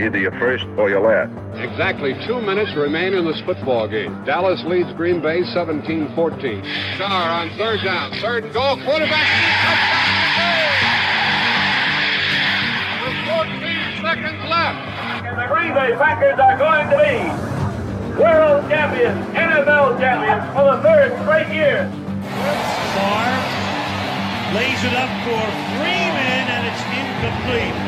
Either you're first or you're last. Exactly two minutes remain in this football game. Dallas leads Green Bay 17-14. Starr on third down. Third and goal. Quarterback. With 14 seconds left. And the Green Bay Packers are going to be world champions, NFL champions for the third straight year. Starr lays it up for Freeman, and it's incomplete.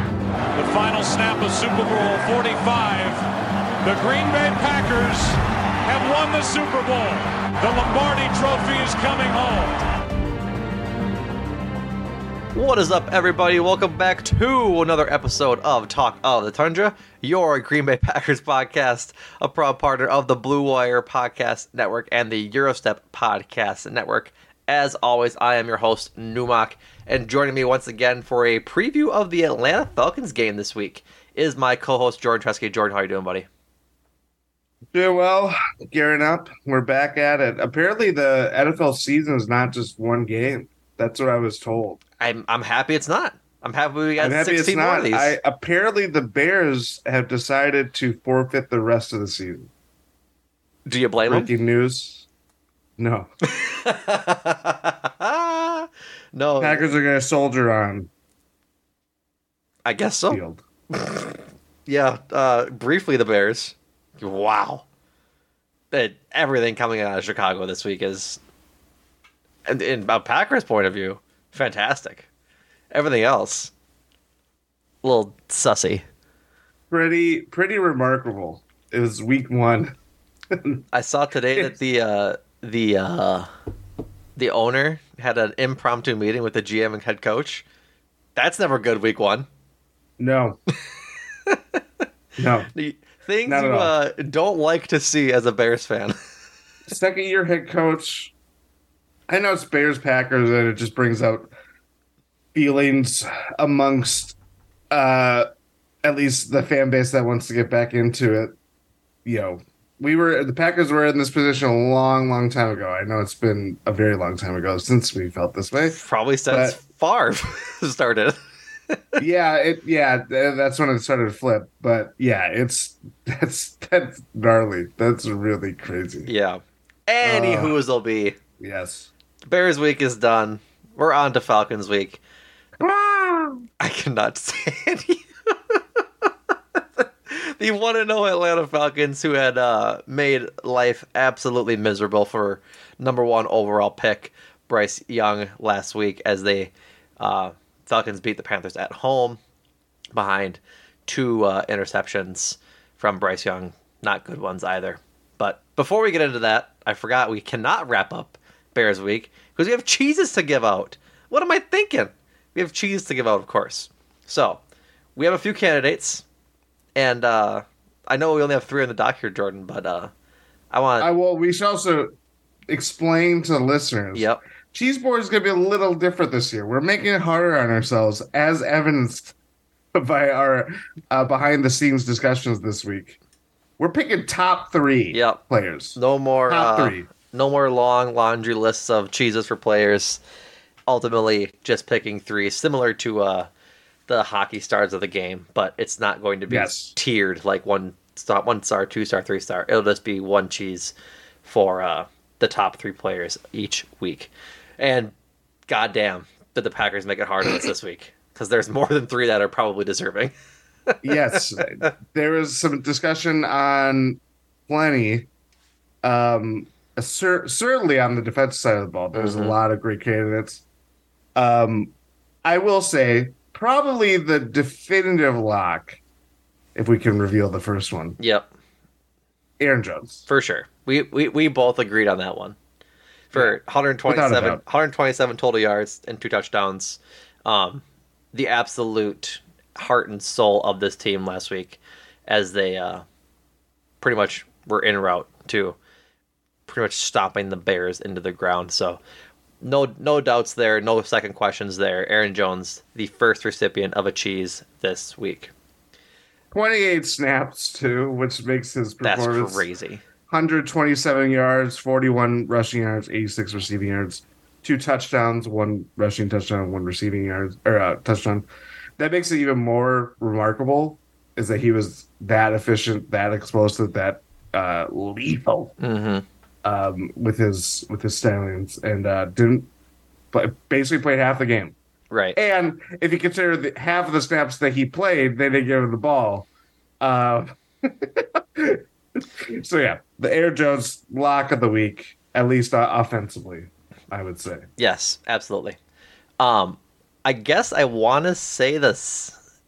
The final snap of Super Bowl 45. The Green Bay Packers have won the Super Bowl. The Lombardi Trophy is coming home. What is up, everybody? Welcome back to another episode of Talk of the Tundra, your Green Bay Packers podcast, a proud partner of the Blue Wire Podcast Network and the Gyro Step Podcast Network. As always, I am your host, Numac, and joining me once again for a preview of the Atlanta Falcons game this week is my co-host Jordan Tresky. Jordan, how are you doing, buddy? Doing well, gearing up. We're back at it. Apparently, the NFL season is not just one game. That's what I was told. I'm I'm happy it's not. I'm happy we got I'm happy 16 it's more of these. I, apparently, the Bears have decided to forfeit the rest of the season. Do you blame them? Breaking news. No. no. Packers are going to soldier on. I guess so. Yeah. Uh, briefly, the Bears. Wow. That everything coming out of Chicago this week is, and in a Packers point of view, fantastic. Everything else, a little sussy. Pretty, pretty remarkable. It was week one. I saw today that the uh, the uh, the owner had an impromptu meeting with the GM and head coach. That's never good week one. No. no. Things you uh, don't like to see as a Bears fan. Second year head coach. I know it's Bears Packers and it just brings out feelings amongst uh at least the fan base that wants to get back into it. You know, we were the Packers were in this position a long, long time ago. I know it's been a very long time ago since we felt this way. Probably since Favre started. yeah, it yeah, that's when it started to flip. But yeah, it's that's that's gnarly. That's really crazy. Yeah. Any uh, who's will be. Yes. Bears week is done. We're on to Falcons week. I cannot say you. The one and zero Atlanta Falcons, who had uh, made life absolutely miserable for number one overall pick Bryce Young last week, as they uh, Falcons beat the Panthers at home behind two uh, interceptions from Bryce Young, not good ones either. But before we get into that, I forgot we cannot wrap up Bears week because we have cheeses to give out. What am I thinking? We have cheese to give out, of course. So we have a few candidates and uh, I know we only have three on the dock here, Jordan, but uh, I want. I will. We should also explain to the listeners. Yep. Cheese board is going to be a little different this year. We're making it harder on ourselves, as evidenced by our uh, behind the scenes discussions this week. We're picking top three Yep. players. No more. Top uh, three. No more long laundry lists of cheeses for players. Ultimately, just picking three, similar to uh, the hockey stars of the game, but it's not going to be Yes. tiered like one star, one star, two star, three star. It'll just be one cheese for uh, the top three players each week. And goddamn, did the Packers make it hard on us this week? Because there's more than three that are probably deserving. yes, there was some discussion on plenty. Um, cer- certainly on the defense side of the ball, there's a Mhm. lot of great candidates. Um, I will say probably the definitive lock, if we can reveal the first one, Yep. Aaron Jones. For sure. We we, we both agreed on that one. For 127, Without a doubt. 127 total yards and two touchdowns. Um, the absolute heart and soul of this team last week as they uh, pretty much were en route to pretty much stomping the Bears into the ground. So no no doubts there, no second questions there. Aaron Jones, the first recipient of a cheese this week. 28 snaps too, which makes his performance That's crazy. 127 yards, 41 rushing yards, 86 receiving yards, two touchdowns, one rushing touchdown, one receiving yards or uh, touchdown. That makes it even more remarkable is that he was that efficient, that explosive, that uh, lethal Mm-hmm. Um, with his with his stallions, and uh, didn't play, basically played half the game. Right. And if you consider the, half of the snaps that he played, they didn't give him the ball. Uh, so yeah, the Air Jones lock of the week, at least uh, offensively, I would say. Yes, absolutely. Um, I guess I want to say this.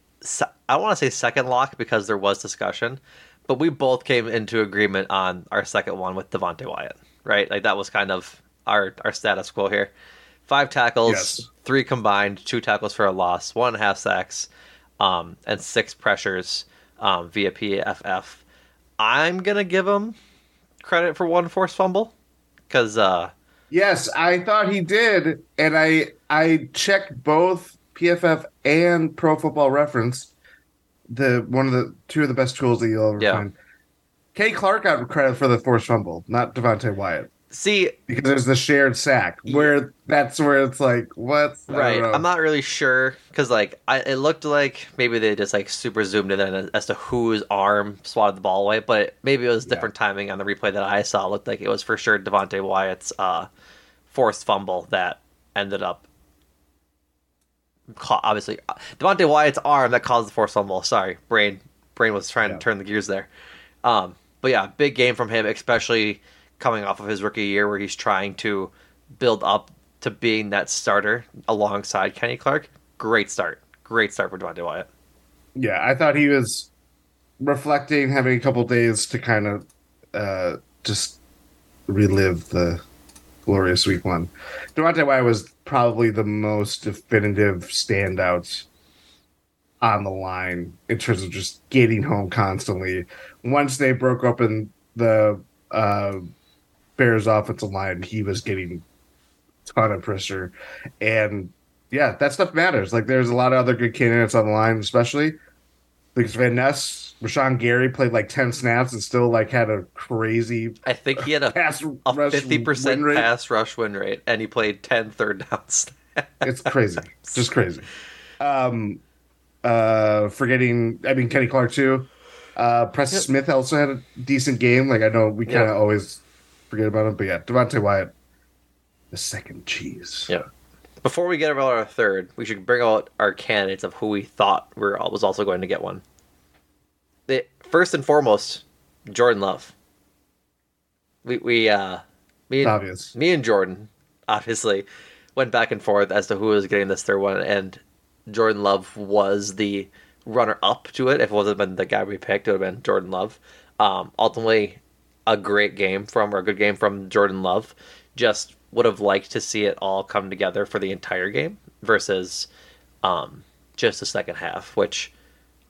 I don't want to say second lock because there was discussion, but we both came into agreement on our second one with Devonte Wyatt, right? Like that was kind of our our status quo here. Five tackles, Yes. three combined, two tackles for a loss, one and a half sacks, um, and six pressures um, via PFF. I'm gonna give him credit for one forced fumble because uh, Yes, I thought he did, and I I checked both PFF and Pro Football Reference. The one of the two of the best tools that you'll ever Yeah. find. Kay Clark got credit for the forced fumble, not Devonte Wyatt, see because there's the shared sack where that's where it's like what Right. I'm not really sure because like I, it looked like maybe they just like super zoomed in as to whose arm swatted the ball away, but maybe it was different timing on the replay that I saw. It looked like it was for sure Devonte Wyatt's uh, forced fumble that ended up. Obviously, Devonte Wyatt's arm that caused the forced fumble. Sorry, brain brain was trying Yeah. to turn the gears there. Um, but yeah, big game from him, especially coming off of his rookie year where he's trying to build up to being that starter alongside Kenny Clark. Great start. Great start for Devonte Wyatt. Yeah, I thought he was reflecting, having a couple days to kind of uh, just relive the glorious week one. Devonte Wyatt was probably the most definitive standout on the line in terms of just getting home constantly. Once they broke open the uh, Bears offensive line, he was getting a ton of pressure. And yeah, that stuff matters. Like there's a lot of other good candidates on the line, especially because Van Ness, Rashan Gary played like 10 snaps and still like had a crazy I think he had a, pass a 50% pass rush win rate, and he played 10 third downs. It's crazy. Just crazy. Um uh forgetting I mean Kenny Clark too. Uh Preston Yep. Smith also had a decent game. Like I know we kind of Yeah. always forget about him, but yeah, Devonte Wyatt, the second cheese. Yeah. Before we get about our third, we should bring out our candidates of who we thought were was also going to get one. The, first and foremost, Jordan Love. We we uh me and, Obvious. me and Jordan obviously went back and forth as to who was getting this third one, and Jordan Love was the runner up to it. If it wasn't been the guy we picked, it would have been Jordan Love. Um, ultimately, a great game from or a good game from Jordan Love. Just would have liked to see it all come together for the entire game versus um, just the second half, which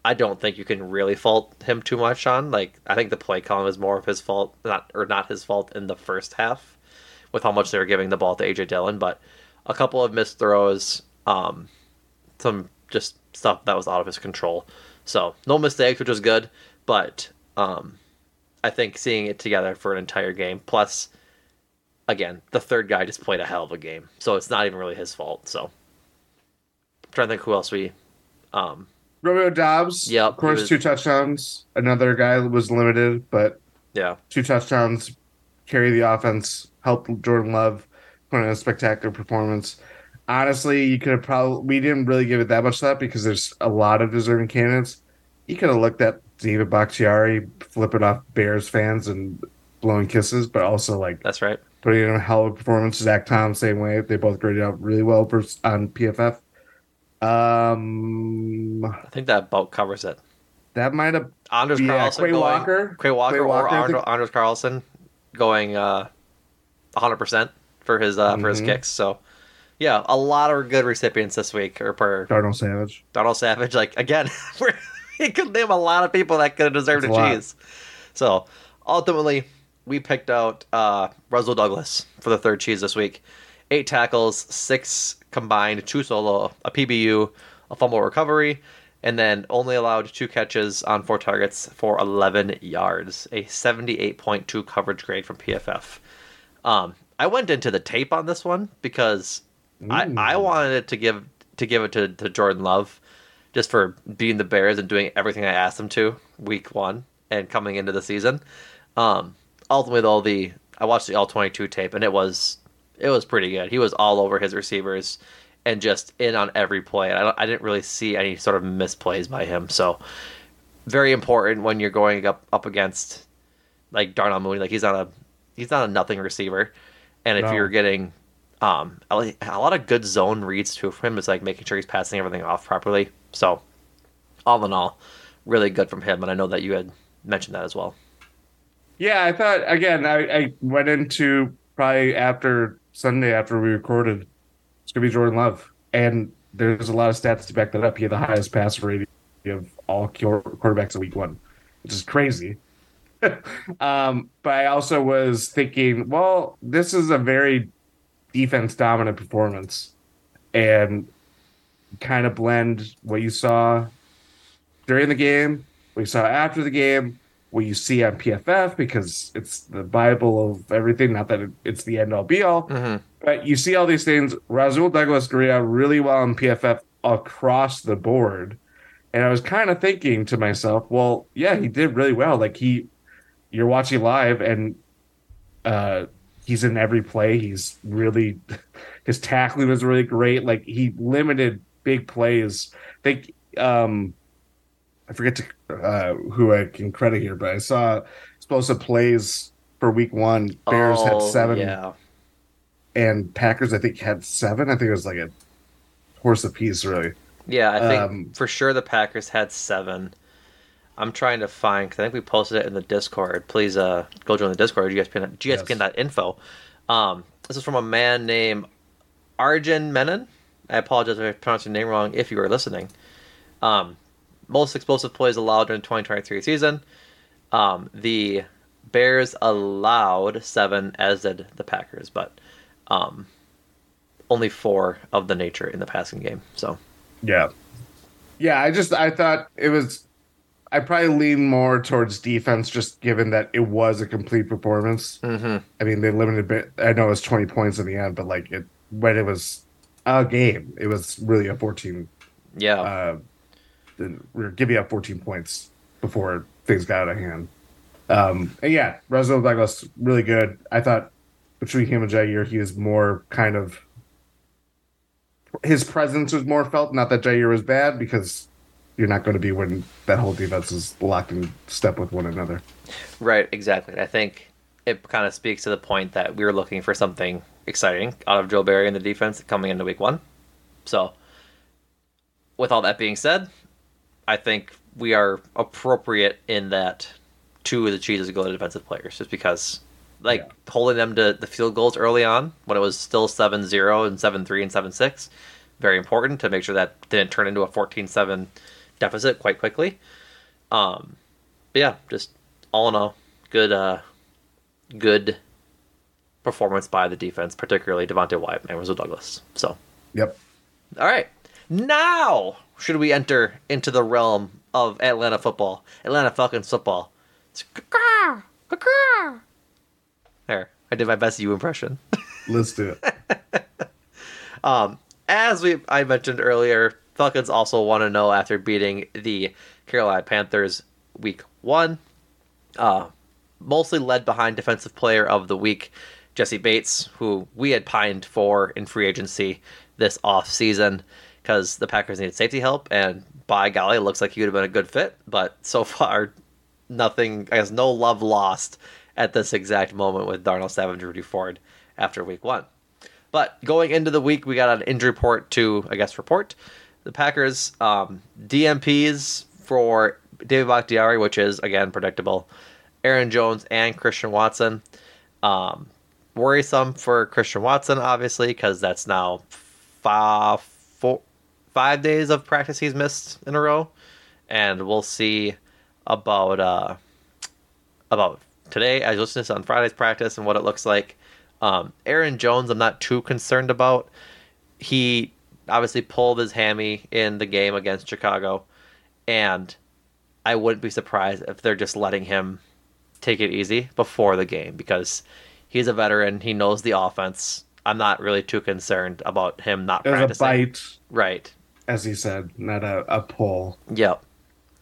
I don't think you can really fault him too much on. Like I think the play calling was more of his fault, not or not his fault in the first half, with how much they were giving the ball to AJ Dillon. But a couple of missed throws, um, some just stuff that was out of his control. So no mistakes, which was good. But um, I think seeing it together for an entire game, plus again, the third guy just played a hell of a game, so it's not even really his fault. So I'm trying to think who else we. Um, Romeo Doubs. Yep, Of course, was- two touchdowns. Another guy was limited, but yeah, two touchdowns, carry the offense, help Jordan Love put in a spectacular performance. Honestly, you could have probably we didn't really give it that much thought because there's a lot of deserving candidates. You could have looked at David Bakhtiari flipping off Bears fans and blowing kisses, but also like that's right. putting in a hell of a performance. Zach Tom, same way. They both graded out really well vers- on PFF. Um, I think that about covers it. that might have Anders Yeah, Carlson Quay going, Walker. Quay Walker, Quay or Walker, think- Anders Carlson going uh, 100% for his uh, for his Mhm. kicks. So yeah, a lot of good recipients this week or per Darnell Savage. Donald Savage. Like again, he could name a lot of people that could have deserved a That's a lot. cheese. So ultimately, we picked out uh, Rasul Douglas for the third cheese this week. Eight tackles, six combined, two solo, a PBU, a fumble recovery, and then only allowed two catches on four targets for 11 yards, a 78.2 coverage grade from PFF. Um, I went into the tape on this one because I, I wanted to give to give it to, to Jordan Love just for beating the Bears and doing everything I asked him to week one and coming into the season. Um, ultimately, though, the I watched the all twenty two tape and it was it was pretty good. He was all over his receivers and just in on every play. I, don't- I didn't really see any sort of misplays by him. So very important when you're going up up against like Darnell Mooney. Like he's not a he's not a nothing receiver, and if No. you're getting um a a lot of good zone reads too from him, it's like making sure he's passing everything off properly. So all in all, really good from him. And I know that you had mentioned that as well. Yeah, I thought again. I, I went into probably after Sunday after we recorded. It's gonna be Jordan Love, and there's a lot of stats to back that up. He had the highest pass rating of all quarterbacks in Week One, which is crazy. um, but I also was thinking, well, this is a very defense dominant performance, and kind of blend what you saw during the game, what you saw after the game, what you see on PFF because it's the Bible of everything. Not that it, it's the end all be all, but you see all these things. Rasul Douglas out really well on PFF across the board, and I was kind of thinking to myself, well, yeah, he did really well. Like he, you're watching live, and uh, he's in every play. He's really his tackling was really great. Like he limited big plays. I think um I forget to uh who I can credit here, but I saw explosive plays for week one. Bears had seven, Yeah. and Packers I think had seven. I think it was like a horse apiece really. Yeah, I think Um, for sure the Packers had seven. I'm trying to find because I think we posted it in the Discord. Please uh, go join the Discord. GSPN, GSPN.info. Um, this is from a man named Arjun Menon. I apologize if I pronounced your name wrong if you were listening. Um, most explosive plays allowed during the 2023 season. Um, the Bears allowed seven, as did the Packers, but um, only four of the nature in the passing game. So Yeah. Yeah, I just I thought it was I probably lean more towards defense just given that it was a complete performance. Mm-hmm. I mean, they limited bit. I know it was 20 points in the end, but like it when it was a game, it was really a 14 yeah, uh we were giving up 14 points before things got out of hand. Um and yeah, Rasul Douglas really good. I thought between him and Jaire, he was more kind of his presence was more felt. Not that Jaire was bad, because you're not going to be when that whole defense is locked in step with one another. Right, exactly. I think it kind of speaks to the point that we were looking for something exciting out of Joe Barry and the defense coming into week one. So, with all that being said, I think we are appropriate in that two of the cheeses go to defensive players just because, like, holding them to the field goals early on when it was still 7 0 and 7 3 and 7 6, very important to make sure that didn't turn into a 14 7 deficit quite quickly. Um, but yeah, just all in all, good, uh, good performance by the defense, particularly Devonte Wyatt and Rasul Douglas. So, Yep. all right, now should we enter into the realm of Atlanta football, Atlanta Falcons football? It's. There, I did my best you impression. Let's do it. as we I mentioned earlier, Falcons also want to know after beating the Carolina Panthers week one, uh, mostly led behind defensive player of the week, Jessie Bates, who we had pined for in free agency this off season because the Packers needed safety help, and by golly, it looks like he would have been a good fit. But so far, nothing. I guess no love lost at this exact moment with Darnell Savage, Rudy Ford after week one. But going into the week, we got an injury report to, I guess, report. The Packers um, DNPs for David Bakhtiari, which is, again, predictable. Aaron Jones and Christian Watson. Um, worrisome for Christian Watson, obviously, because that's now five, four, five days of practice he's missed in a row. And we'll see about uh, about today. I listened to this on Friday's practice and what it looks like. Um, Aaron Jones, I'm not too concerned about. He obviously pulled his hammy in the game against Chicago, and I wouldn't be surprised if they're just letting him take it easy before the game because he's a veteran. He knows the offense. I'm not really too concerned about him not It was a bite, Right. As he said, not a, a pull. Yep.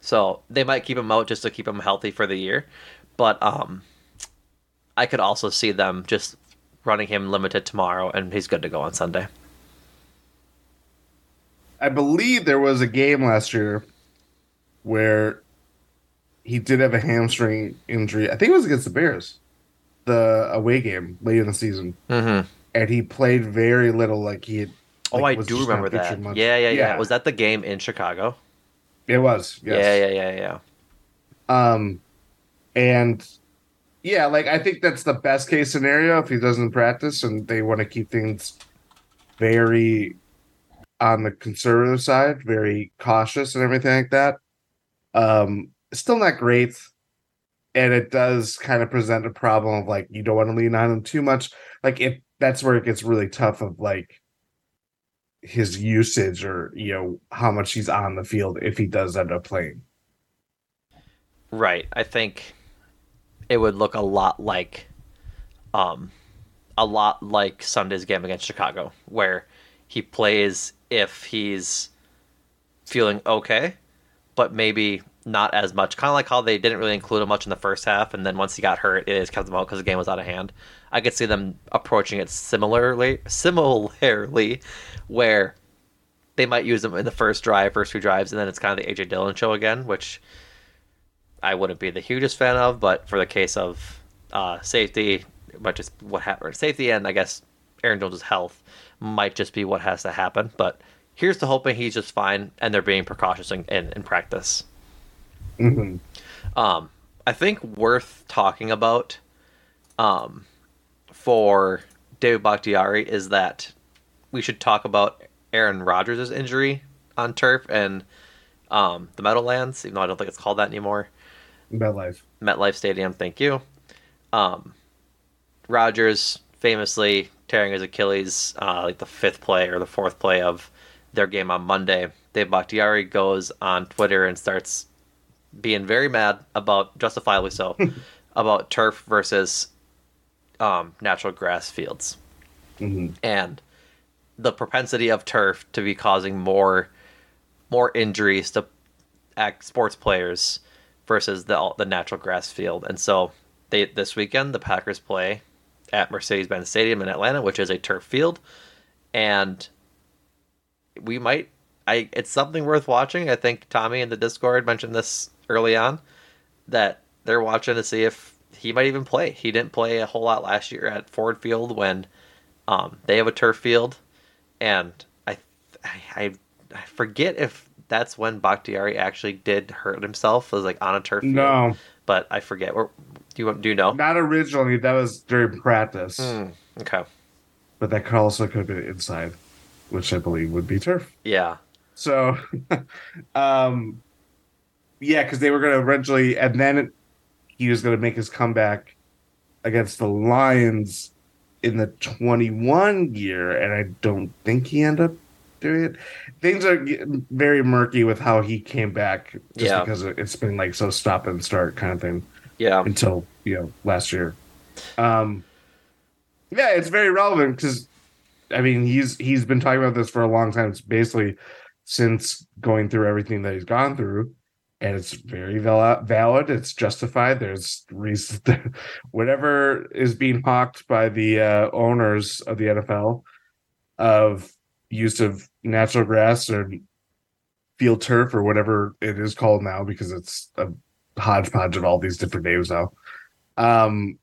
So they might keep him out just to keep him healthy for the year, but um, I could also see them just running him limited tomorrow, and he's good to go on Sunday. I believe there was a game last year where he did have a hamstring injury. I think it was against the Bears, the away game late in the season, Mm-hmm. and he played very little. Like he had. Oh, I do remember that. much. Yeah, yeah, yeah, Was that the game in Chicago? It was. Yes. Yeah, yeah, yeah, yeah. Um, and yeah, like I think that's the best case scenario if he doesn't practice and they want to keep things very on the conservative side, very cautious and everything like that. Um, still not great. And it does kind of present a problem of like you don't want to lean on him too much. Like if that's where it gets really tough of like his usage or you know how much he's on the field if he does end up playing. Right. I think it would look a lot like um a lot like Sunday's game against Chicago where he plays if he's feeling okay, but maybe not as much. Kind of like how they didn't really include him much in the first half, and then once he got hurt, it kept him out because the game was out of hand. I could see them approaching it similarly, similarly, where they might use him in the first drive, first few drives, and then it's kind of the AJ Dillon show again, which I wouldn't be the hugest fan of, but for the case of uh, safety, but just what happened, safety and I guess Aaron Jones' health might just be what has to happen. But here's to hoping he's just fine and they're being precautious in, in, in practice. Mhm. Um, I think worth talking about um, for David Bakhtiari is that we should talk about Aaron Rodgers' injury on turf and um, the Meadowlands, even though I don't think it's called that anymore. MetLife. MetLife Stadium, thank you. Um, Rodgers famously tearing his Achilles, uh, like the fifth play or the fourth play of their game on Monday. Dave Bakhtiari goes on Twitter and starts being very mad about, justifiably so, about turf versus um, natural grass fields Mhm. and the propensity of turf to be causing more more injuries to sports players versus the the natural grass field. And so they this weekend the Packers play at Mercedes-Benz Stadium in Atlanta, which is a turf field, and we might I it's something worth watching. I think Tommy in the Discord mentioned this early on that they're watching to see if he might even play. He didn't play a whole lot last year at Ford Field when um, they have a turf field, and I, I I forget if that's when Bakhtiari actually did hurt himself. Was like on a turf field. No, but I forget. Or, do you do you know? not originally. That was during practice, Hmm, okay. but that could also could have been inside, which I believe would be turf. Yeah. So, um, yeah, because they were going to eventually, and then he was going to make his comeback against the Lions in the 21 year, and I don't think he ended up doing it. Things are very murky with how he came back just Yeah. because it's been like so stop and start kind of thing Yeah. until you know last year. Um, yeah, it's very relevant because I mean he's he's been talking about this for a long time. It's basically since going through everything that he's gone through, and it's very valid. It's justified. There's reasons. whatever is being hawked by the uh, owners of the NFL of use of natural grass or field turf or whatever it is called now because it's a hodgepodge of all these different names now. Um,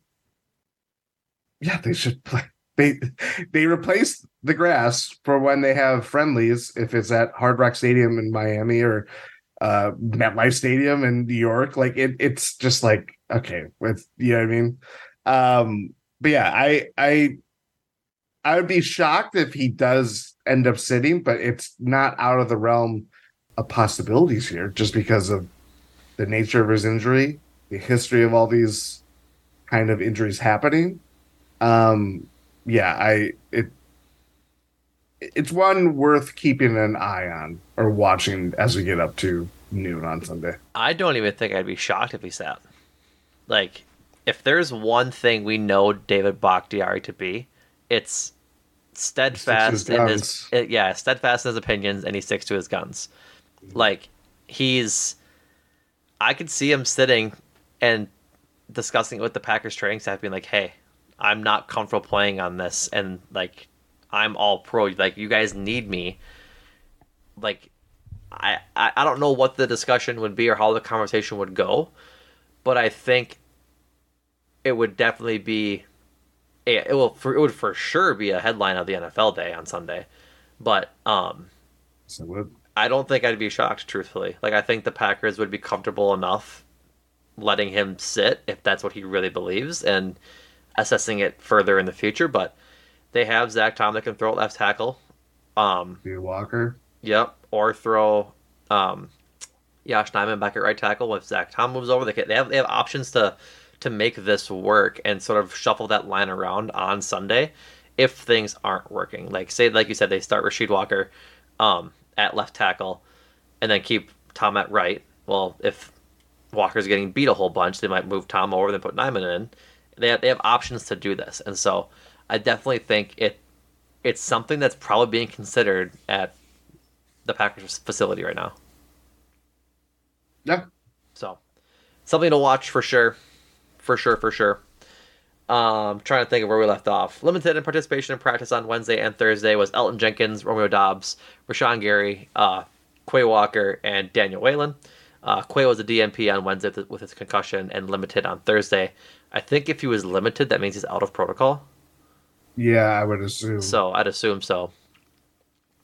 yeah, they should play. They they replace the grass for when they have friendlies if it's at Hard Rock Stadium in Miami or uh MetLife Stadium in New York. Like it, it's just like okay, with you know what I mean. Um, but yeah, I I I would be shocked if he does end up sitting, but it's not out of the realm of possibilities here, just because of the nature of his injury, the history of all these kind of injuries happening. Um, yeah, I it it's one worth keeping an eye on or watching as we get up to noon on Sunday. I don't even think I'd be shocked if he sat. Like, if there's one thing we know David Bakhtiari to be, it's steadfast in his uh, yeah, steadfast in his opinions, and he sticks to his guns. Like, he's, I could see him sitting and discussing it with the Packers training staff, being like, "Hey, I'm not comfortable playing on this, and like, I'm all pro. Like, you guys need me." Like, I, I I don't know what the discussion would be or how the conversation would go, but I think it would definitely be it, will for, it would for sure be a headline of the NFL day on Sunday. But um So what? I don't think I'd be shocked truthfully. Like I think the Packers would be comfortable enough letting him sit if that's what he really believes and assessing it further in the future, but they have Zach Tom that can throw at left tackle. Um Walker. Yep. Or throw um, Yosh Nijman back at right tackle if Zach Tom moves over. They, can, they have they have options to to make this work and sort of shuffle that line around on Sunday if things aren't working. Like say like you said, they start Rasheed Walker um, at left tackle and then keep Tom at right. Well, if Walker's getting beat a whole bunch, they might move Tom over, then put Nijman in. They have, they have options to do this, and so I definitely think it it's something that's probably being considered at the Packers facility right now. Yeah. So something to watch for sure, for sure, for sure. Um, trying to think of where we left off. Limited in participation in practice on Wednesday and Thursday was Elgton Jenkins, Romeo Doubs, Rashan Gary, uh, Quay Walker, and Daniel Whelan. Uh, Quay was a DNP on Wednesday with his concussion and limited on Thursday. I think if he was limited, that means he's out of protocol. Yeah, I would assume. So I'd assume so.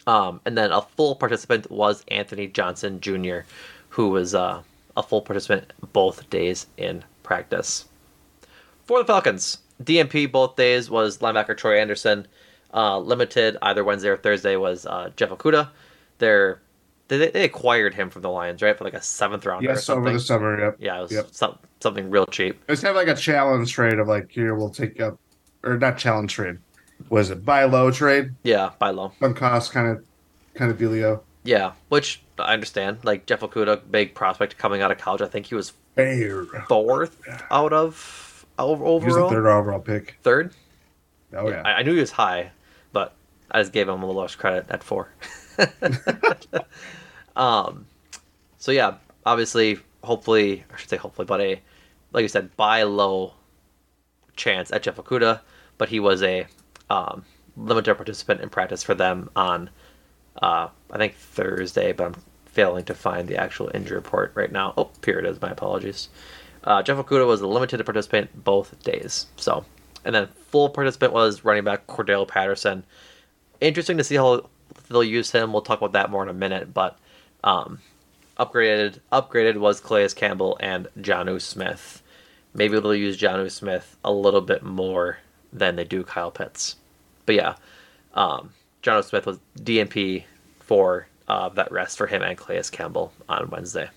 Um, and then a full participant was Anthony Johnson Jr., who was uh, a full participant both days in practice. For the Falcons, DNP both days was linebacker Troy Andersen. Uh, limited either Wednesday or Thursday was uh, Jeff Okudah. They're, they, they acquired him from the Lions, right? For like a seventh rounder or yes, something. over the summer. Yep. yeah, it was Yep. some, something real cheap. Let's have like a challenge trade of like here we'll take up or not challenge trade. Was it buy low trade? Yeah, by low. Some cost kind of kind of dealio. Yeah, which I understand. Like Jeff Okudah, big prospect coming out of college. I think he was Fair. fourth out of over, He was the third overall pick. Third? Oh yeah. I, I knew he was high, but I just gave him a little less credit at four. um, so yeah, obviously, hopefully, I should say hopefully, but a like you said, buy low chance at Jeff Okudah, but he was a um, limited participant in practice for them on uh, I think Thursday, but I'm failing to find the actual injury report right now. Oh, here it is. My apologies. Uh, Jeff Okudah was a limited participant both days. So, and then full participant was running back Cordarrelle Patterson. Interesting to see how they'll use him. We'll talk about that more in a minute. But um, upgraded upgraded was Calais Campbell and Jonnu Smith. Maybe they'll use Jonnu Smith a little bit more than they do Kyle Pitts. But yeah, um, Jonnu Smith was DNP for uh, that rest for him and Calais Campbell on Wednesday.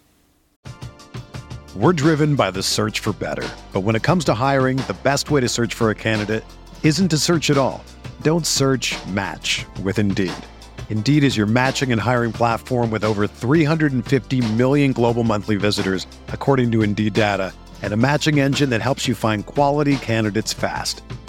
We're driven by the search for better. But when it comes to hiring, the best way to search for a candidate isn't to search at all. Don't search match with Indeed. Indeed is your matching and hiring platform with over 350 million global monthly visitors, according to Indeed data, and a matching engine that helps you find quality candidates fast.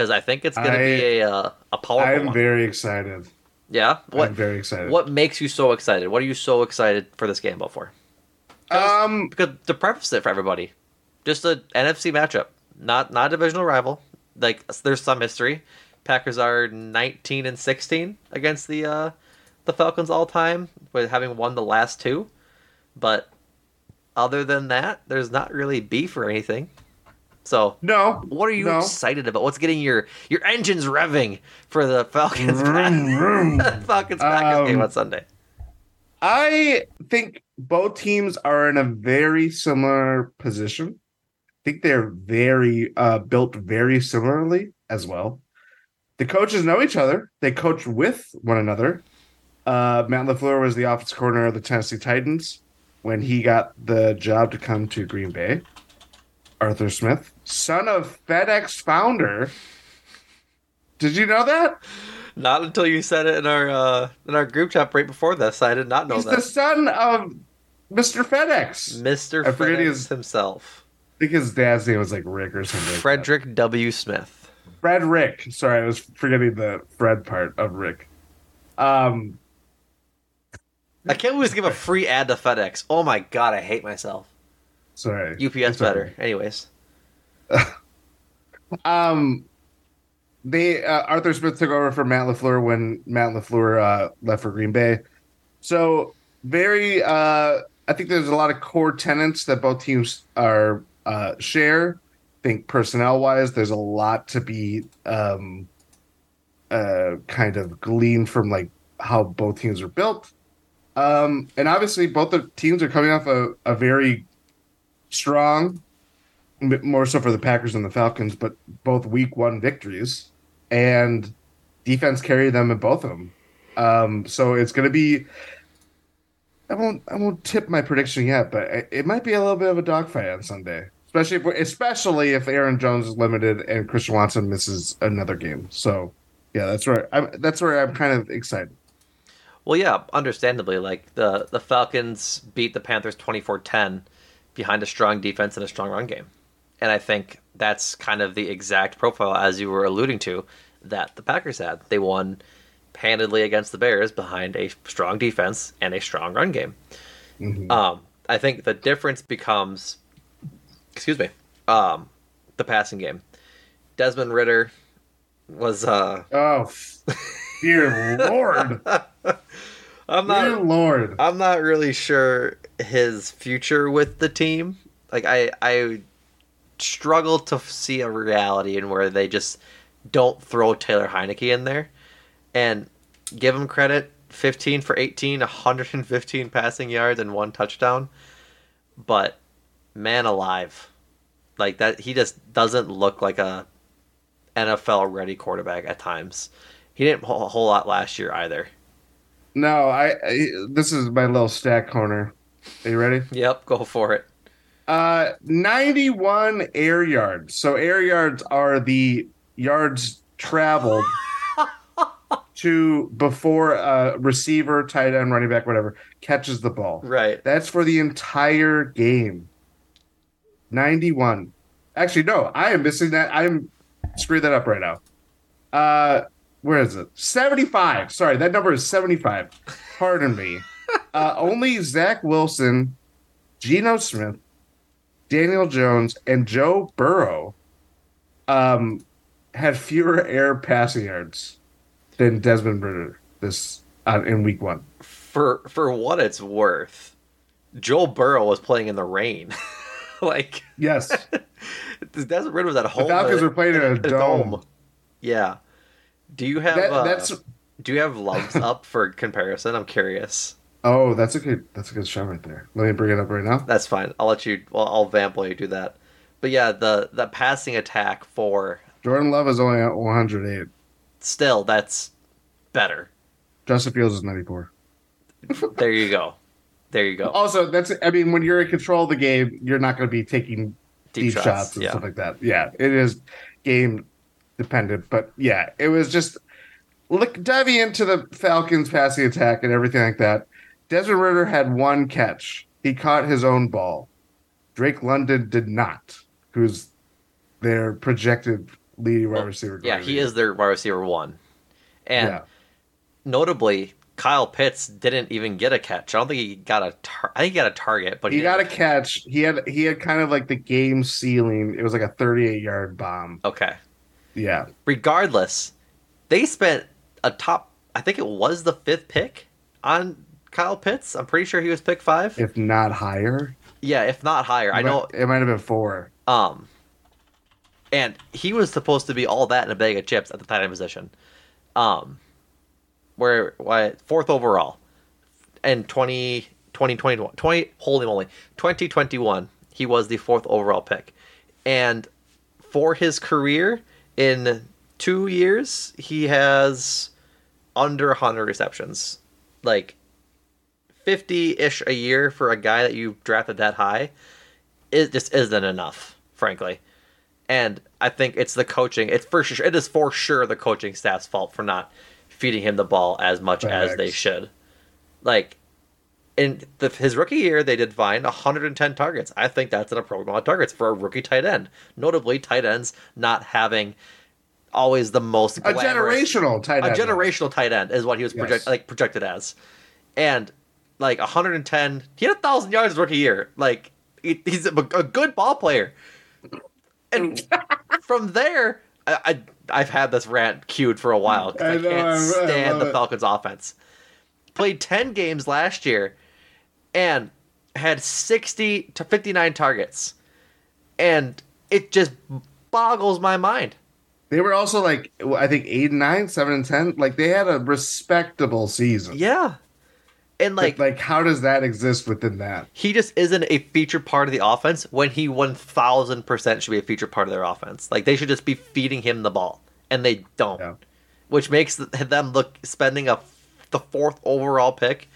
Because I think it's going to be a uh, a powerful I'm one. very excited. yeah. What I'm very excited. What makes you so excited? What are you so excited for this game about for? Um, Because to preface it for everybody, just a NFC matchup, not not a divisional rival. Like there's some history. Packers are 19 and 16 against the uh, the Falcons all time, with having won the last two. But other than that, there's not really beef or anything. So no. what are you no. excited about? What's getting your your engines revving for the Falcons Falcons Packers game Um, on Sunday? I think both teams are in a very similar position. I think they're very uh, built very similarly as well. The coaches know each other. They coach with one another. Uh, Matt Lafleur was the offensive coordinator of the Tennessee Titans when he got the job to come to Green Bay. Arthur Smith, son of FedEx founder. Did you know that? Not until you said it in our uh, in our group chat right before this. I did not know He's that. the son of Mr. FedEx. Mr. I FedEx his- himself, I think his dad's name was like Rick or something. like. Frederick W. Smith. Fred Rick. Sorry, I was forgetting the Fred part of Rick. Um, I can't always give a free ad to FedEx. Oh my god, I hate myself. Sorry. UPS It's better. Anyways, Um, they uh, Arthur Smith took over for Matt Lafleur when Matt Lafleur uh, left for Green Bay. So very, uh, I think there's a lot of core tenants that both teams are uh, share. I think personnel wise, there's a lot to be um, uh, kind of gleaned from like how both teams are built. Um, and obviously, both the teams are coming off a, a very strong more so for the Packers and the Falcons, but both week one victories and defense carried them in both of them. Um, so it's going to be. I won't. I won't tip my prediction yet, but it, might be a little bit of a dogfight on Sunday, especially if, especially if Aaron Jones is limited and Christian Watson misses another game. So, yeah, that's where I'm. That's where I'm kind of excited. well, yeah, understandably, like the the Falcons beat the Panthers 24-10 behind a strong defense and a strong run game, and I think that's kind of the exact profile as you were alluding to that the Packers had. They won handedly against the Bears behind a strong defense and a strong run game. Um, I think the difference becomes, excuse me, um, the passing game. Desmond Ridder was uh, Oh, dear lord, I'm dear not lord. I'm not really sure his future with the team. Like I I struggle to see a reality in where they just don't throw Taylor Heinicke in there and give him credit 15 for 18 115 passing yards and one touchdown but man alive like that he just doesn't look like a NFL ready quarterback at times he didn't pull a whole lot last year either No, I, I. This is my little stat corner. Are you ready? yep go for it Uh, 91 air yards. So air yards are the yards traveled to before a receiver, tight end, running back, whatever, catches the ball. right That's for the entire game. 91. Actually, no, I am missing that. I'm screwed that up right now. Uh, where is it? 75. Sorry, that number is 75. Pardon me. Uh, only Zach Wilson, Geno Smith, Daniel Jones, and Joe Burrow um, had fewer air passing yards than Desmond Ridder this uh, in week one. For for what it's worth, Joe Burrow was playing in the rain. like Yes, Desmond Ridder was at the. Falcons were playing in a at dome. Yeah. Do you have That, uh, that's do you have loves up for comparison? I'm curious. Oh, that's a good that's a good shot right there. Let me bring it up right now. That's fine. I'll let you. Well, I'll vamp while you do that. But yeah, the the passing attack for Jordan Love is only at 108. still that's better. Justin Fields is 94. There you go. There you go. Also, that's I mean, when you're in control of the game, you're not going to be taking Deep deep, shots, shots, and yeah. stuff like that. Yeah, it is game dependent, but yeah, it was just look diving into the Falcons passing attack and everything like that. Desmond Ridder had one catch. He caught his own ball. Drake London did not, who's their projected leading wide receiver. yeah, he is their wide receiver one, and Yeah. notably, Kyle Pitts didn't even get a catch. I don't think he got a. Tar- I think he got a target, but He he, got a catch. He had he had kind of like the game ceiling. It was like a 38 yard bomb. Okay. Yeah. regardless, they spent a top. I think it was the fifth pick on Kyle Pitts. I'm pretty sure he was pick five. If not higher. yeah, if not higher. I know. might- it might have been four. Um, and he was supposed to be all that in a bag of chips at the tight end position. Um, where why fourth overall, and 20, 2021, 20 holy moly, twenty twenty one. He was the fourth overall pick, and for his career in two years, he has under hundred receptions, like fifty ish a year for a guy that you drafted that high. It just isn't enough, frankly. And I think it's the coaching. It's for sure. It is for sure the coaching staff's fault for not feeding him the ball as much as they should. Like in the, his rookie year, they did fine 110 targets. I think that's an appropriate amount of targets for a rookie tight end. Notably, tight ends not having always the most A generational tight end. a generational tight end is what he was Yes. like projected as, and like 110. He had a thousand yards rookie year. Like he, he's a, a good ball player, and from there, I, I I've had this rant queued for a while because I, I can't I- I stand love the it. Falcons offense. Played 10 games last year, and had 60 to 59 targets, and it just boggles my mind. They were also like I think eight and nine, seven and ten. Like they had a respectable season. Yeah. And Like, like, like how does that exist within that? he just isn't a featured part of the offense when he 1000% should be a featured part of their offense. Like they should just be feeding him the ball and they don't. Yeah. Which makes them look spending a the fourth overall pick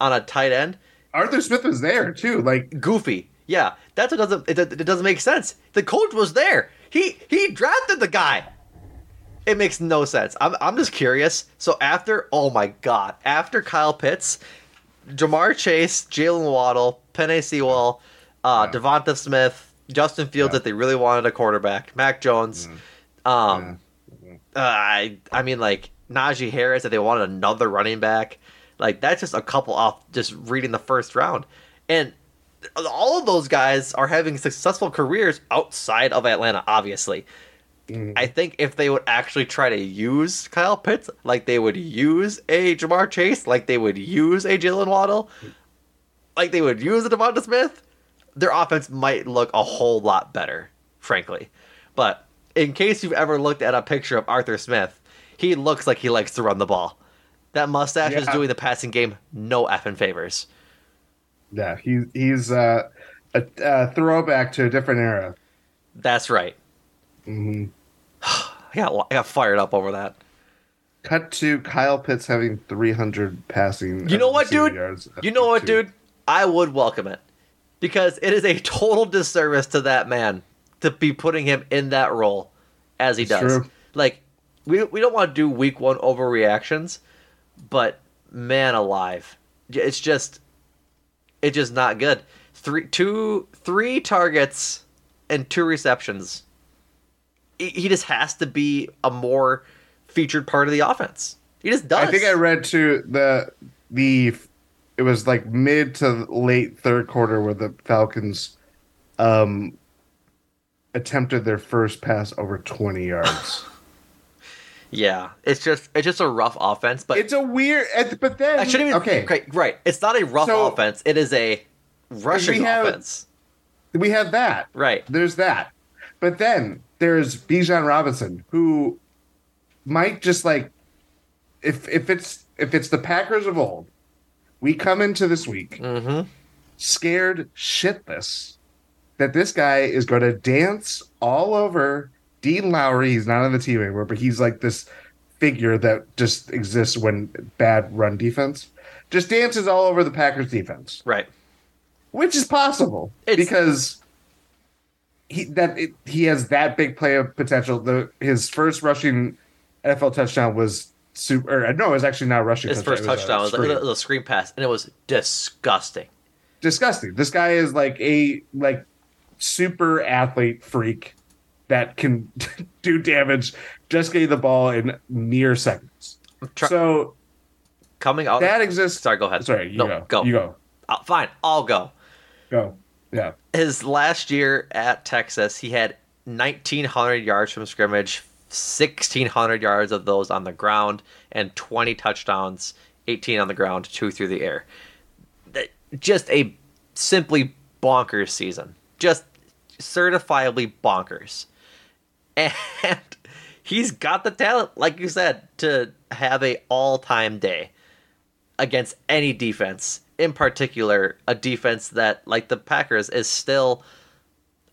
on a tight end Arthur Smith was there too. Like goofy. Yeah, that's what doesn't it, it doesn't make sense. The coach was there. He he drafted the guy. It makes no sense. I'm I'm just curious. So after oh my god, after Kyle Pitts, Ja'Marr Chase, Jaylen Waddle, Penei Sewell, uh, DeVonta Smith, Justin Fields Yeah. if they really wanted a quarterback, Mac Jones, um, uh, I I mean like Najee Harris if they wanted another running back, like that's just a couple off just reading the first round, and all of those guys are having successful careers outside of Atlanta, obviously. I think if they would actually try to use Kyle Pitts, like they would use a Ja'Marr Chase, like they would use a Jaylen Waddle, like they would use a DeVonta Smith, their offense might look a whole lot better, frankly. But in case you've ever looked at a picture of Arthur Smith, he looks like he likes to run the ball. That mustache is doing the passing game no effing favors. yeah, he he's uh, a, a throwback to a different era. That's right. hmm I got, I got fired up over that. Cut to Kyle Pitts having 300 passing. You know uh, what, dude? You know what, dude? I would welcome it because it is a total disservice to that man to be putting him in that role as he It's does. true. Like we we don't want to do week one overreactions, but man alive, it's just it's just not good. Three two three targets and two receptions. He he just has to be a more featured part of the offense. He just does. I think I read too the the it was like mid to late third quarter where the Falcons um attempted their first pass over 20 yards. Yeah, it's just it's just a rough offense, but it's a weird. But then I shouldn't even okay. okay. Right, it's not a rough So- offense. It is a rushing We have- offense. We have that. Right. There's that. But then there's Bijan Robinson, who might just like if if it's if it's the Packers of old, we come into this week Mm-hmm. scared shitless that this guy is going to dance all over Dean Lowry. He's not on the team anymore, but he's like this figure that just exists when bad run defense just dances all over the Packers defense Right. which is possible It's- because he that it, he has that big play of potential. The his first rushing NFL touchdown was super. Or, no, it was actually not a rushing. His first It was touchdown was a, screen. a screen pass, and it was disgusting. disgusting. This guy is like a like super athlete freak that can do damage just getting the ball in mere seconds. Try- so Coming out. that exists. sorry, go ahead. Sorry, you no, go. go. You go. Uh, fine, I'll go. Go. Yeah. His last year at Texas, he had 1,900 yards from scrimmage, 1,600 yards of those on the ground, and 20 touchdowns, 18 on the ground, two through the air. Just a simply bonkers season. Just certifiably bonkers. And he's got the talent, like you said, to have a all-time day against any defense. In particular, a defense that, like the Packers, is still.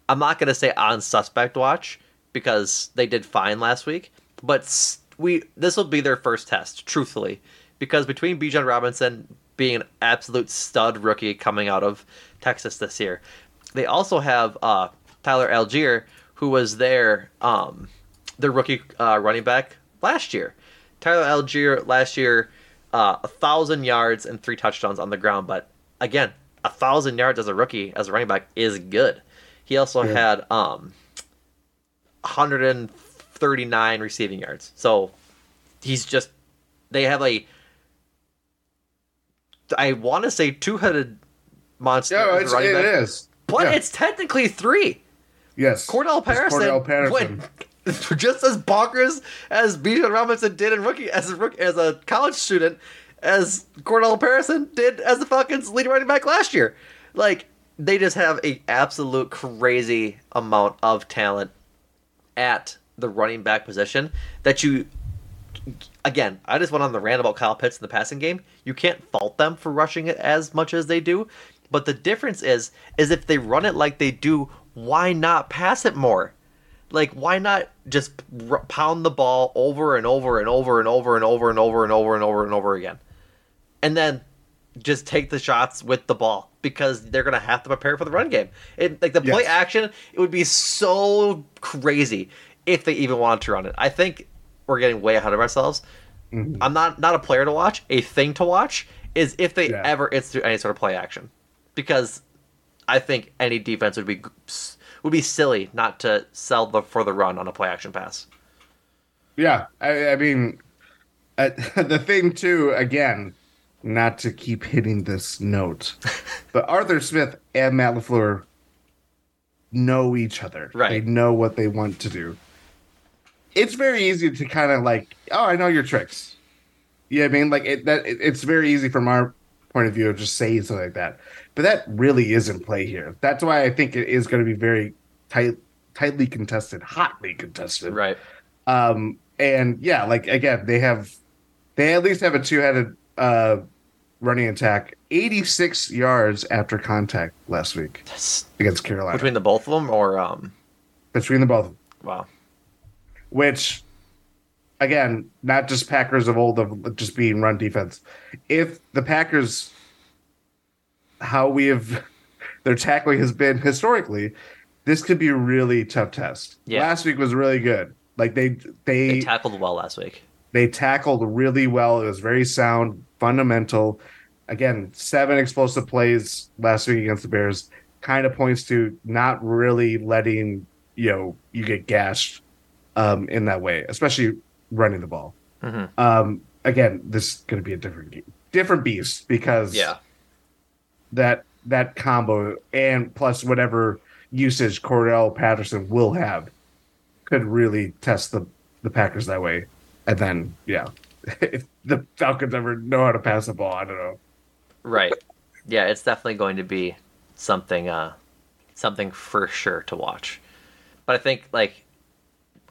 I'm not going to say on suspect watch because they did fine last week, but we this will be their first test, truthfully, because between Bijan Robinson being an absolute stud rookie coming out of Texas this year, they also have uh, Tyler Allgeier, who was their um, their rookie uh, running back last year. Tyler Allgeier last year, uh, a thousand yards and three touchdowns on the ground. But again, a thousand yards as a rookie as a running back is good. He also had um, 139 receiving yards. So he's just they have a I want to say two-headed monster Yeah, it's, running it back, is. but Yeah. it's technically three. Yes. Cordarrelle Patterson, Cordarrelle Patterson. went just as bonkers as Bijan Robinson did in rookie as a rookie, as a college student, as Cordarrelle Patterson did as the Falcons' leading running back last year. Like they just have a absolute crazy amount of talent at the running back position that you again, I just went on the rant about Kyle Pitts in the passing game. You can't fault them for rushing it as much as they do, but the difference is is if they run it like they do, why not pass it more? Like why not just r- pound the ball over and over and over and over and over and over and over and over and over again, and then just take the shots with the ball because they're gonna have to prepare for the run game. It like the play Yes. action, it would be so crazy if they even wanted to run it. I think we're getting way ahead of ourselves. Mm-hmm. I'm not not a player to watch. A thing to watch is if they Yeah. ever institute any sort of play action, because I think any defense would be would be silly not to sell the for the run on a play action pass. Yeah, I, I mean, uh, the thing too, again, not to keep hitting this note, but Arthur Smith and Matt LaFleur know each other. Right. They know what they want to do. It's very easy to kind of like, oh, I know your tricks. You know I mean? Like it, that. It, it's very easy from our point of view of just saying something like that. But that really is in play here. That's why I think it is going to be very tight, tightly contested, hotly contested. Right. Um, and yeah, like again, they have they at least have a two-headed uh running attack, 86 yards after contact last week That's against Carolina between the both of them, or um, between the both, of them, wow, which again, not just Packers of old of just being run defense. If the Packers how we have their tackling has been historically, this could be a really tough test. Yeah. Last week was really good. Like they they they tackled well last week. They tackled really well. It was very sound, fundamental. Again, seven explosive plays last week against the Bears kind of points to not really letting you know you get gashed um, in that way, especially running the ball. Mhm. Um, again, this is going to be a different game, different beast because Yeah. That that combo and plus whatever usage Cordarrelle Patterson will have could really test the the Packers that way. And then, yeah, if the Falcons ever know how to pass the ball, I don't know. Right. Yeah, it's definitely going to be something uh something for sure to watch. But I think like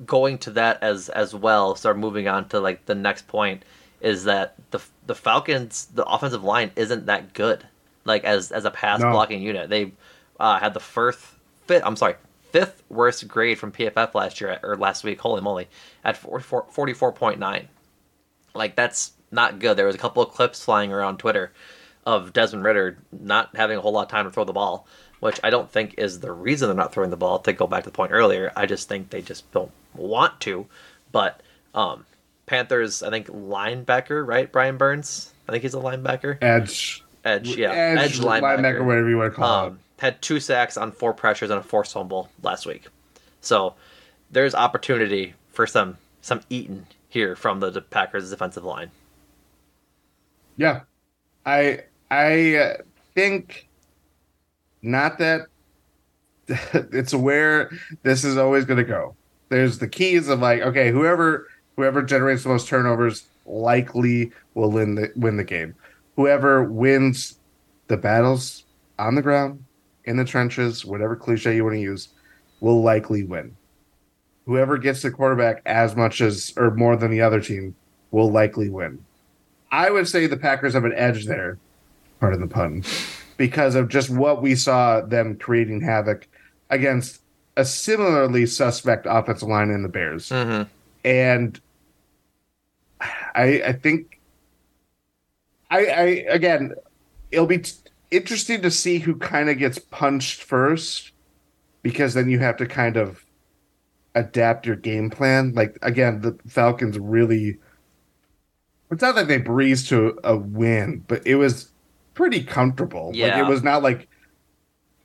going to that as as well, start moving on to like the next point is that the the Falcons the offensive line isn't that good. Like as as a pass No. blocking unit. They uh had the first fifth I'm sorry, fifth worst grade from PFF last year or last week, holy moly, at 44.9 like that's not good. There was a couple of clips flying around Twitter of Desmond Ridder not having a whole lot of time to throw the ball, which I don't think is the reason they're not throwing the ball. To go back to the point earlier, I just think they just don't want to. But um, Panthers, I think linebacker, right? Brian Burns, I think he's a linebacker. Edge, Edge, yeah, edge, edge, linebacker, linebacker. whatever you want to call Um, had two sacks on four pressures and a forced fumble last week. So there's opportunity for some some eating here from the Packers defensive line. Yeah, I I uh, think not that it's where this is always going to go. There's the keys of like, okay, whoever whoever generates the most turnovers likely will win the win the game. Whoever wins the battles on the ground, in the trenches, whatever cliche you want to use, will likely win. Whoever gets the quarterback as much as or more than the other team will likely win. I would say the Packers have an edge there, pardon the pun, because of just what we saw them creating havoc against a similarly suspect offensive line in the Bears. Mm-hmm. And I I think I I again it'll be t- interesting to see who kind of gets punched first because then you have to kind of adapt your game plan. Like again, the Falcons really it's not that they breezed to a win, but it was pretty comfortable. Like Yeah. it was not like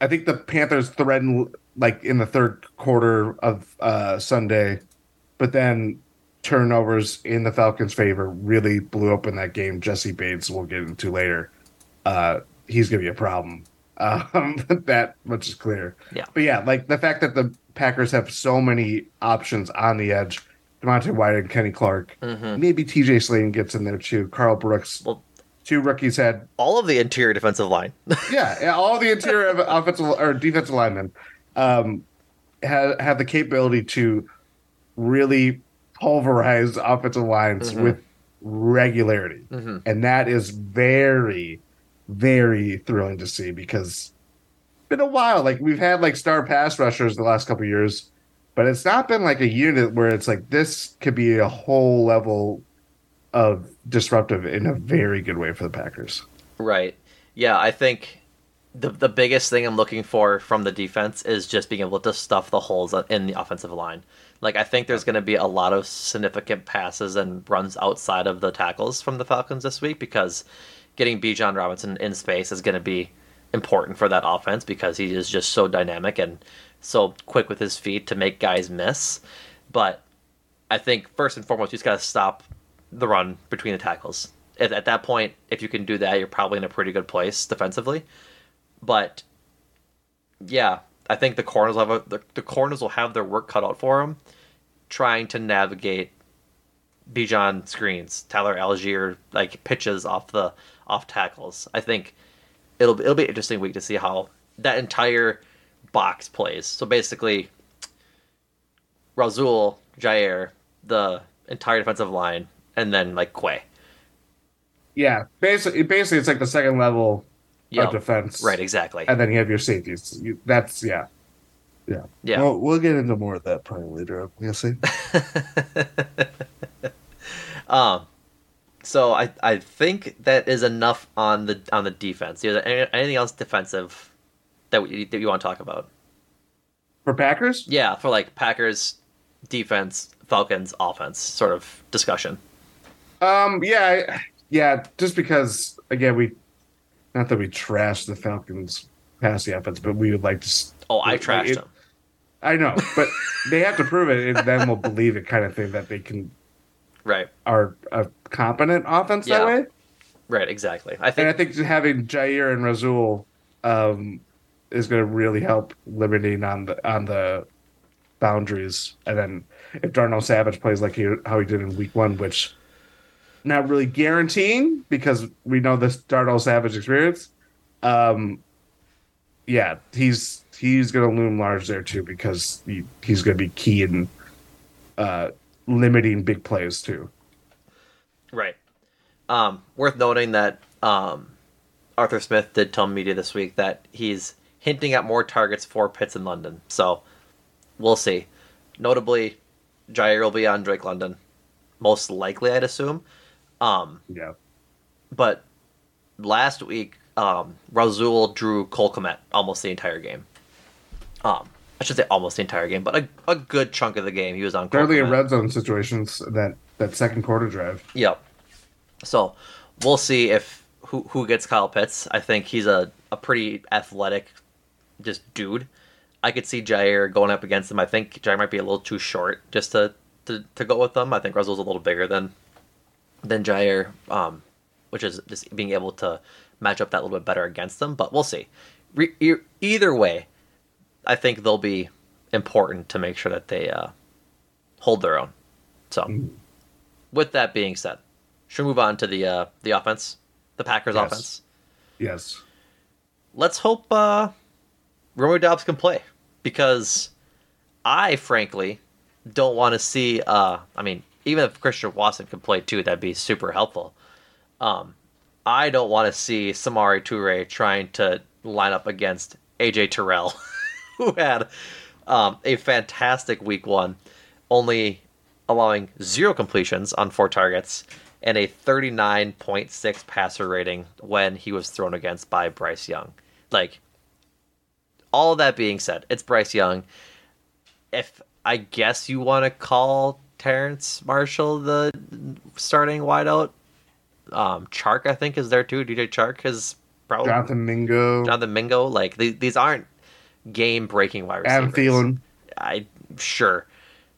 I think the Panthers threatened like in the third quarter of uh Sunday, but then turnovers in the Falcons' favor really blew open that game. Jessie Bates, we'll get into later. Uh, he's gonna be a problem. Um, that much is clear. Yeah. But yeah, like the fact that the Packers have so many options on the edge. Devonte Wyatt and Kenny Clark. Mhm. Maybe TJ Slaton gets in there too. Karl Brooks. Well- two rookies had All of the interior defensive line. yeah, yeah, all the interior of offensive or defensive linemen um, have have the capability to really pulverize offensive lines Mhm. with regularity, Mhm. and that is very, very thrilling to see because it's been a while. Like we've had like star pass rushers the last couple of years, but it's not been like a unit where it's like this could be a whole level of disruptive in a very good way for the Packers. Right. Yeah, I think the the biggest thing I'm looking for from the defense is just being able to stuff the holes in the offensive line. Like I think there's going to be a lot of significant passes and runs outside of the tackles from the Falcons this week because getting Bijan Robinson in space is going to be important for that offense because he is just so dynamic and so quick with his feet to make guys miss. But I think first and foremost, you just got to stop the run between the tackles. At, at that point, if you can do that, you're probably in a pretty good place defensively. But yeah, I think the corners will have a, the, the corners will have their work cut out for them, trying to navigate Bijan screens, Tyler Allgeier like pitches off the off tackles. I think it'll it'll be an interesting week to see how that entire box plays. So basically, Rasul, Jaire, the entire defensive line, and then like Quay. Yeah, basically, basically, it's like the second level Yep. of defense, Right, exactly. And then you have your safeties. You, that's yeah, yeah, Yeah. Well, we'll get into more of that probably later. We'll see. Um, so I I think that is enough on the on the defense. Is there anything else defensive that we, that you want to talk about? For Packers, Yeah, for like Packers defense, Falcons offense sort of discussion. um, yeah, I- yeah, just because again we, not that we trash the Falcons passing offense, but we would like to. Oh, I like, trashed it- them. I know, but they have to prove it, and then we'll believe it, kind of thing that they can Right. are a competent offense Yeah. that way. Right. Exactly. I And think. I think having Jaire and Rasul um, is going to really help limiting on the on the boundaries. And then if Darnell Savage plays like he, how he did in Week One, which not really guaranteeing because we know this Darnell Savage experience. Um, yeah, he's he's going to loom large there too because he, he's going to be key in uh, limiting big plays too. Right. Um, worth noting that um, Arthur Smith did tell media this week that he's hinting at more targets for Pitts in London. So we'll see. Notably, Jaire will be on Drake London, most likely, I'd assume. Um, Yeah. but last week, um, Rasul drew Cole Kmet almost the entire game. Um, I should say almost the entire game, but a, a good chunk of the game he was on. Barely in red zone situations that that second quarter drive. Yep. So we'll see if who who gets Kyle Pitts. I think he's a, a pretty athletic just dude. I could see Jaire going up against him. I think Jaire might be a little too short just to, to, to go with them. I think Russell's a little bigger than than Jaire, um, which is just being able to match up that little bit better against them. But we'll see. Re- e- either way, I think they'll be important to make sure that they uh, hold their own. So, with that being said, should we move on to the uh, the offense, the Packers Yes. offense? Yes. Let's hope uh, Romeo Doubs can play because I frankly don't want to see. Uh, I mean, even if Christian Watson could play too, that'd be super helpful. Um, I don't want to see Samori Toure trying to line up against AJ Terrell, who had um, a fantastic week one, only allowing zero completions on four targets and a 39.6 passer rating when he was thrown against by Bryce Young. Like, all that being said, it's Bryce Young. If I guess you want to call Terrace Marshall the starting wideout, um, Chark I think is there too. DJ Chark is probably Jonathan Mingo, Jonathan Mingo. Like the, these aren't game breaking wide receivers. Adam Thielen. I sure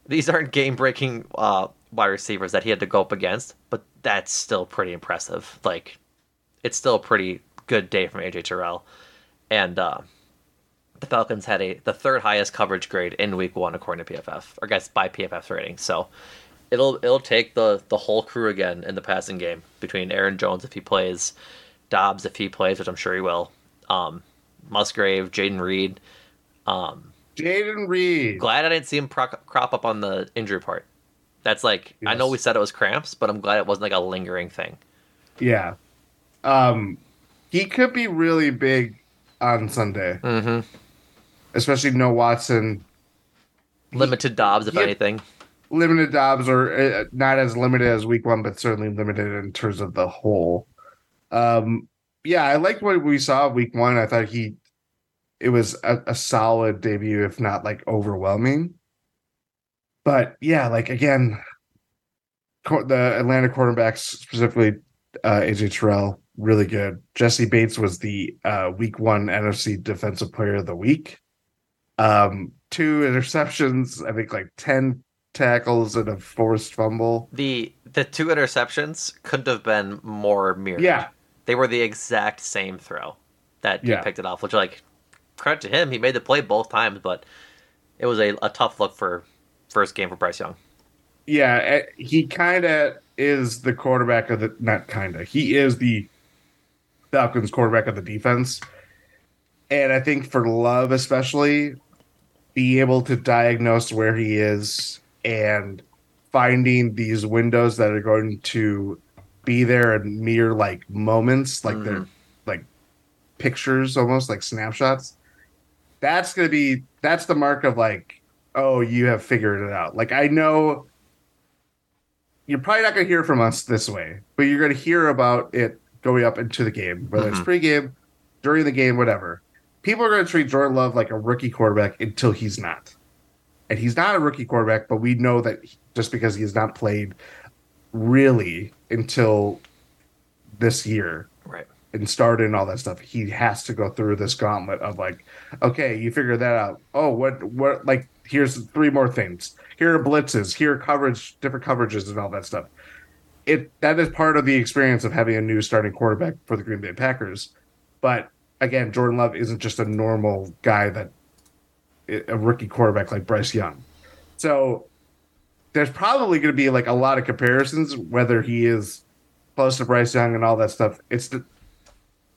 these aren't game breaking uh, wide receivers that he had to go up against, but that's still pretty impressive. Like it's still a pretty good day from AJ Terrell, and uh, the Falcons had a the third highest coverage grade in Week One according to PFF, or I guess by PFF's rating. So it'll it'll take the the whole crew again in the passing game between Aaron Jones if he plays, Doubs if he plays, which I'm sure he will, um, Musgrave, Jayden Reed. Um, Jayden Reed. glad I didn't see him proc- crop up on the injury part. That's like I know we said it was cramps, but I'm glad it wasn't like a lingering thing. Yeah. Um, he could be really big on Sunday, Mm-hmm. Especially no Watson. Limited Doubs, if he- anything. Limited Doubs or uh, not as limited as week one, but certainly limited in terms of the whole. Um, yeah, I liked what we saw week one. I thought he, it was a, a solid debut, if not like overwhelming. But yeah, like again, the Atlanta quarterbacks, specifically uh, AJ Terrell, really good. Jessie Bates was the uh, week one NFC Defensive Player of the Week. Um, two interceptions, I think like 10 tackles and a forced fumble. The the two interceptions couldn't have been more mirrored. Yeah. They were the exact same throw that Yeah. he picked it off, which like credit to him, he made the play both times, but it was a, a tough look for first game for Bryce Young. Yeah, eh, he kind of is the quarterback of the not kind of. He is the Falcons quarterback of the defense. And I think for Love especially be able to diagnose where he is and finding these windows that are going to be there in mere like moments, like they're like pictures almost like snapshots. That's going to be that's the mark of like oh, you have figured it out. Like I know you're probably not going to hear from us this way, but you're going to hear about it going up into the game, whether it's Mhm. pregame, during the game, whatever. People are going to treat Jordan Love like a rookie quarterback until he's not. And he's not a rookie quarterback, but we know that he- just because he has not played really until this year Right. and started and all that stuff, he has to go through this gauntlet of like, okay, you figure that out. Oh, what, what, like here's three more things. Here are blitzes. Here are coverage, different coverages, and all that stuff. It that is part of the experience of having a new starting quarterback for the Green Bay Packers. But again, Jordan Love isn't just a normal guy that a rookie quarterback like Bryce Young. So there's probably going to be like a lot of comparisons whether he is close to Bryce Young and all that stuff. It's the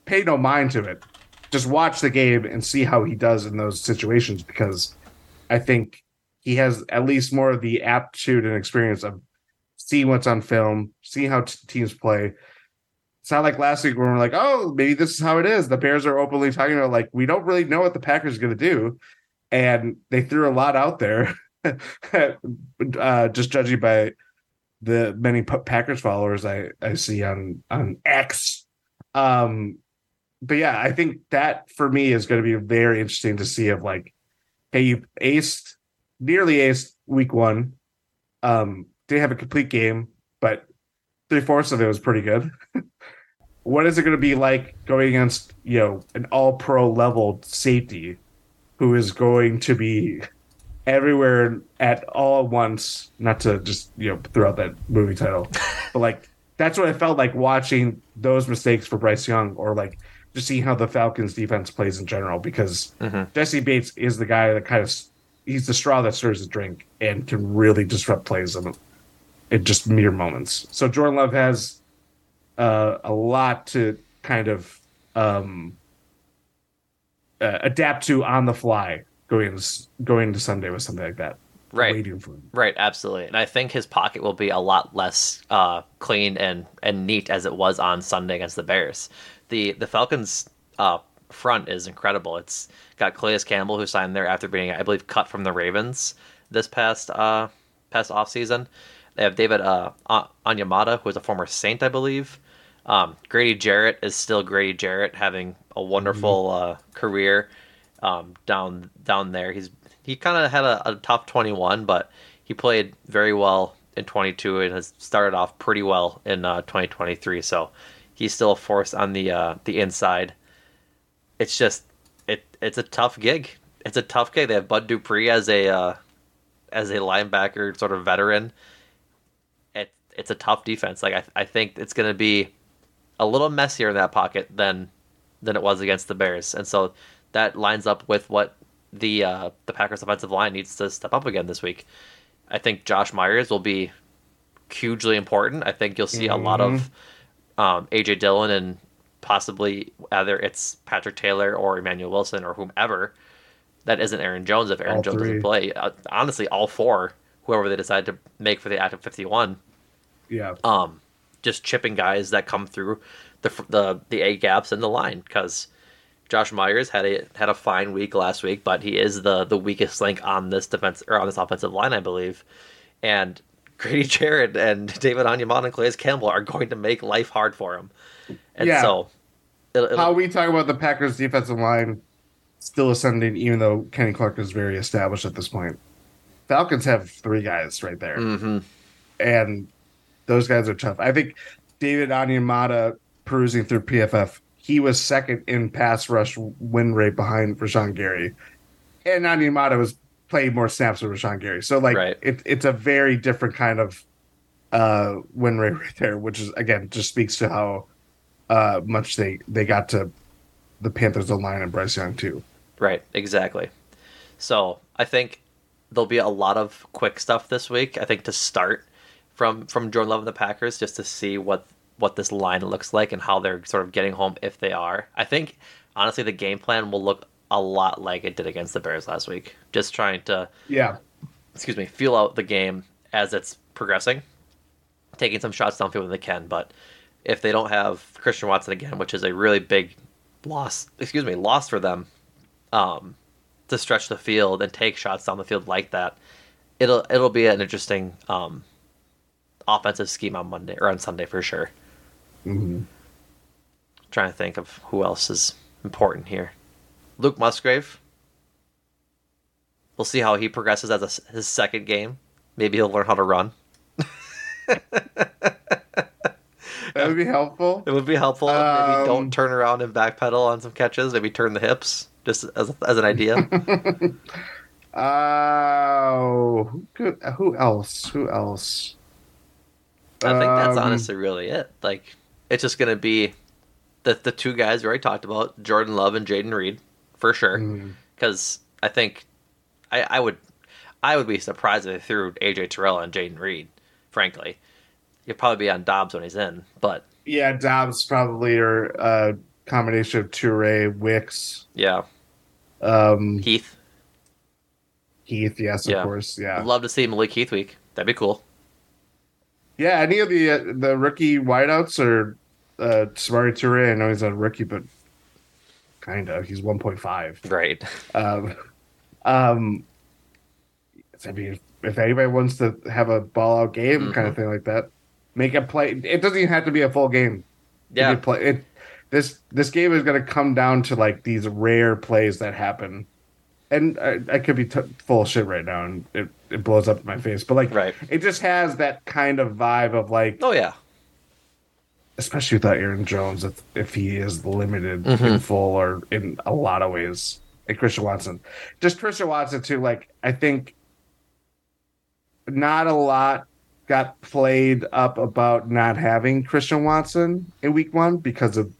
pay no mind to it. Just watch the game and see how he does in those situations because I think he has at least more of the aptitude and experience of seeing what's on film, seeing how t- teams play. It's not like last week when we're like, oh, maybe this is how it is. The Bears are openly talking about like we don't really know what the Packers are going to do, and they threw a lot out there, uh, just judging by the many Packers followers I, I see on on X. Um, but yeah, I think that for me is going to be very interesting to see. Of like, hey, you aced nearly aced week one. Um, didn't have a complete game, but three fourths of it was pretty good. what is it going to be like going against you know an all pro level safety who is going to be everywhere at all at once. Not to just you know throw out that movie title, but like that's what I felt like watching those mistakes for Bryce Young, or like just seeing how the Falcons defense plays in general. Because mm-hmm. Jessie Bates is the guy that kind of he's the straw that stirs the drink and can really disrupt plays in, just mere moments. So Jordan Love has uh, a lot to kind of um, uh, adapt to on the fly going going into Sunday with something like that. Right. Right, absolutely. And I think his pocket will be a lot less uh, clean and, and neat as it was on Sunday against the Bears. The the Falcons uh, front is incredible. It's got Calais Campbell who signed there after being, I believe, cut from the Ravens this past uh past offseason. They have David uh, Onyemata, who is a former Saint, I believe. Um, Grady Jarrett is still Grady Jarrett, having a wonderful mm-hmm. uh, career um, down down there. He's he kind of had a, a top 21, but he played very well in 22 and has started off pretty well in uh, 2023. So he's still a force on the uh, the inside. It's just it it's a tough gig. It's a tough gig. They have Bud Dupree as a uh, as a linebacker, sort of veteran. It it's a tough defense. Like I I think it's going to be a little messier in that pocket than than it was against the Bears, and so that lines up with what the uh, the Packers offensive line needs to step up again this week. I think Josh Myers will be hugely important. I think you'll see mm-hmm. a lot of mm-hmm. um, AJ Dillon and possibly either it's Patrick Taylor or Emmanuel Wilson or whomever that isn't Aaron Jones if Aaron all Jones three. doesn't play. Uh, honestly, all four, whoever they decide to make for the active 51. Yeah. Um, just chipping guys that come through the the the A gaps in the line because Josh Myers had a had a fine week last week, but he is the the weakest link on this defense or on this offensive line, I believe. And Grady Jarrett and David Onyemata and Calais Campbell are going to make life hard for him. And yeah. so it'll, it'll... how we talk about the Packers defensive line still ascending, even though Kenny Clark is very established at this point. Falcons have three guys right there, mm-hmm. and those guys are tough. I think David Onyemata perusing through PFF he was second in pass rush win rate behind Rashan Gary. And Onyemata was playing more snaps with Rashan Gary. So like right. it, it's a very different kind of uh, win rate right there, which is again just speaks to how uh, much they they got to the Panthers line and Bryce Young too. Right, exactly. So I think there'll be a lot of quick stuff this week. I think to start from from Jordan Love and the Packers just to see what what this line looks like and how they're sort of getting home if they are. I think honestly the game plan will look a lot like it did against the Bears last week. Just trying to yeah, excuse me, feel out the game as it's progressing, taking some shots downfield when they can. But if they don't have Christian Watson again, which is a really big loss, excuse me, loss for them, um, to stretch the field and take shots down the field like that, it'll it'll be an interesting um, offensive scheme on Monday or on Sunday for sure. Mm-hmm. Trying to think of who else is important here. Luke Musgrave. We'll see how he progresses as a, his second game. Maybe he'll learn how to run. that would be helpful. It would be helpful. Um, Maybe don't turn around and backpedal on some catches. Maybe turn the hips, just as, as an idea. Oh, who who else? Who else? I think that's Um, honestly really it. Like, it's just gonna be the the two guys we already talked about, Jordan Love and Jayden Reed, for sure. Mm. Because I think I, I would I would be surprised if they threw AJ Terrell and Jayden Reed. Frankly, he'd probably be on Doubs when he's in, but Yeah, Doubs probably or a combination of Toure, Wicks, yeah, um, Heath. Heath. Yes, of Yeah. course. Yeah, I'd love to see Malik Heath week. That'd be cool. Yeah. Any of the uh, the rookie wideouts or uh, Samori Toure? I know he's a rookie, but kind of. He's one point five. Right. Um, um, I mean, if anybody wants to have a ball out game kind Mm-hmm. of thing like that, make a play. It doesn't even have to be a full game. Yeah. play it. This this game is going to come down to like these rare plays that happen, and I, I could be t- full of shit right now, and it, it blows up in my face. But like, Right. it just has that kind of vibe of like, Oh yeah. especially without Aaron Jones, if if he is limited Mm-hmm. in full or in a lot of ways, and Christian Watson, just Christian Watson too. Like I think not a lot got played up about not having Christian Watson in Week One because of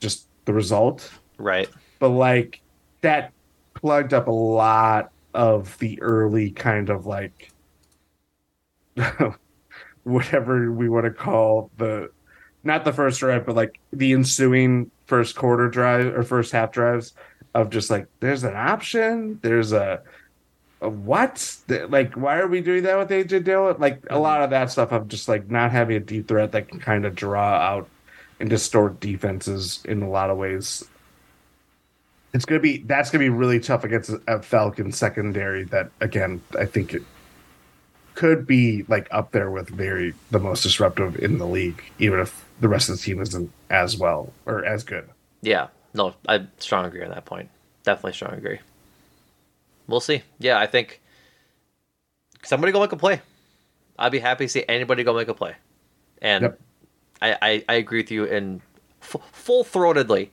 just the result, Right. but like that plugged up a lot of the early kind of like whatever we want to call the not the first drive but like the ensuing first quarter drive or first half drives of just like there's an option there's a, a what? Like why are we doing that with AJ Dillon? Like a mm-hmm. lot of that stuff of just like not having a deep threat that can kind of draw out and distort defenses in a lot of ways it's gonna be that's gonna be really tough against a- a Falcon secondary that again I think it could be like up there with very the most disruptive in the league, even if the rest of the team isn't as well or as good. Yeah. No, I strong agree on that point. Definitely strong agree. We'll see. Yeah, I think somebody go make a play. I'd be happy to see anybody go make a play. And Yep. I, I, I agree with you in f- full throatedly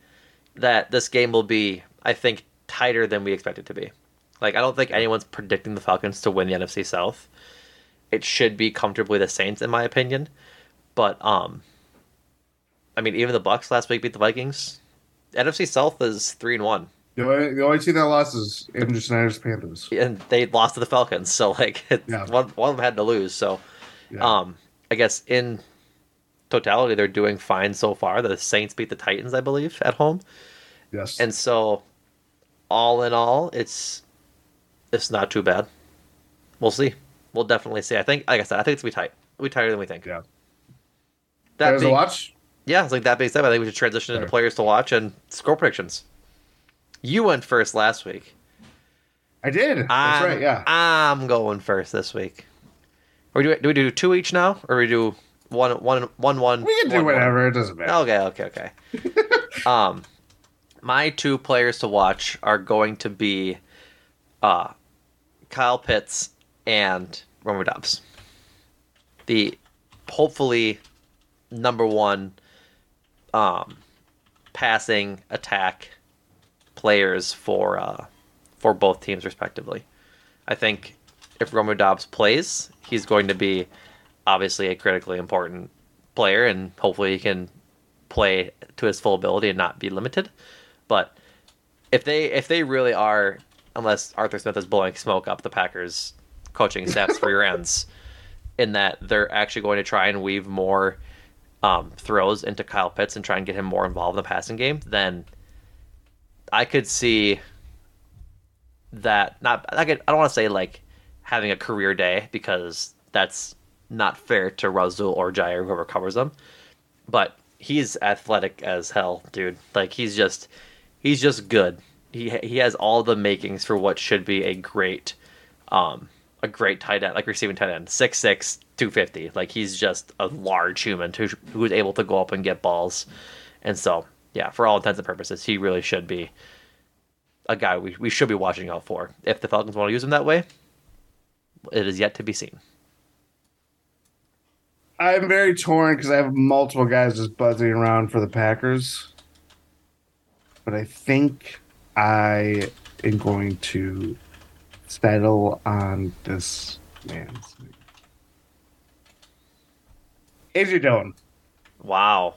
that this game will be, I think, tighter than we expect it to be. Like, I don't think anyone's predicting the Falcons to win the NFC South. It should be comfortably the Saints, in my opinion. But, um, I mean, even the Bucks last week beat the Vikings. NFC South is three and one, The only, the only team that lost is Andrew Snyder's Panthers. and they lost to the Falcons. So, like, Yeah. one one of them had to lose. So, Yeah. um, I guess in totality, they're doing fine so far. The Saints beat the Titans, I believe, at home. yes. And so, all in all, it's it's not too bad. We'll see. We'll definitely see. I think, like I said, I think it's gonna be tight. It'll be tighter than we think. yeah. That Players to being, watch. yeah, it's like that being said, I think we should transition into Sure. players to watch and score predictions. You went first last week. I did. That's I'm, right. Yeah. I'm going first this week. Or do we, do we do two each now, or do we do one one one one? we can do one, one? whatever. It doesn't matter. Okay, okay, okay. um, my two players to watch are going to be, uh, Kyle Pitts and Romeo Doubs. The hopefully number one, um, passing attack players for uh for both teams respectively. I think if Romeo Doubs plays, he's going to be obviously a critically important player, and hopefully he can play to his full ability and not be limited. But if they if they really are, unless Arthur Smith is blowing smoke up the Packers coaching staff's for your ends, in that they're actually going to try and weave more um, throws into Kyle Pitts and try and get him more involved in the passing game, then I could see that not I could I don't want to say like having a career day because that's not fair to Rasul or Jaire whoever covers them. But he's athletic as hell, dude. Like he's just he's just good. He he has all the makings for what should be a great um a great tight end, like receiving tight end. 6'6", 250. Like he's just a large human who who's able to go up and get balls. And so, yeah, for all intents and purposes, he really should be a guy we, we should be watching out for. If the Falcons want to use him that way, it is yet to be seen. I'm very torn because I have multiple guys just buzzing around for the Packers. But I think I am going to settle on this man's name? AJ Dillon. Wow.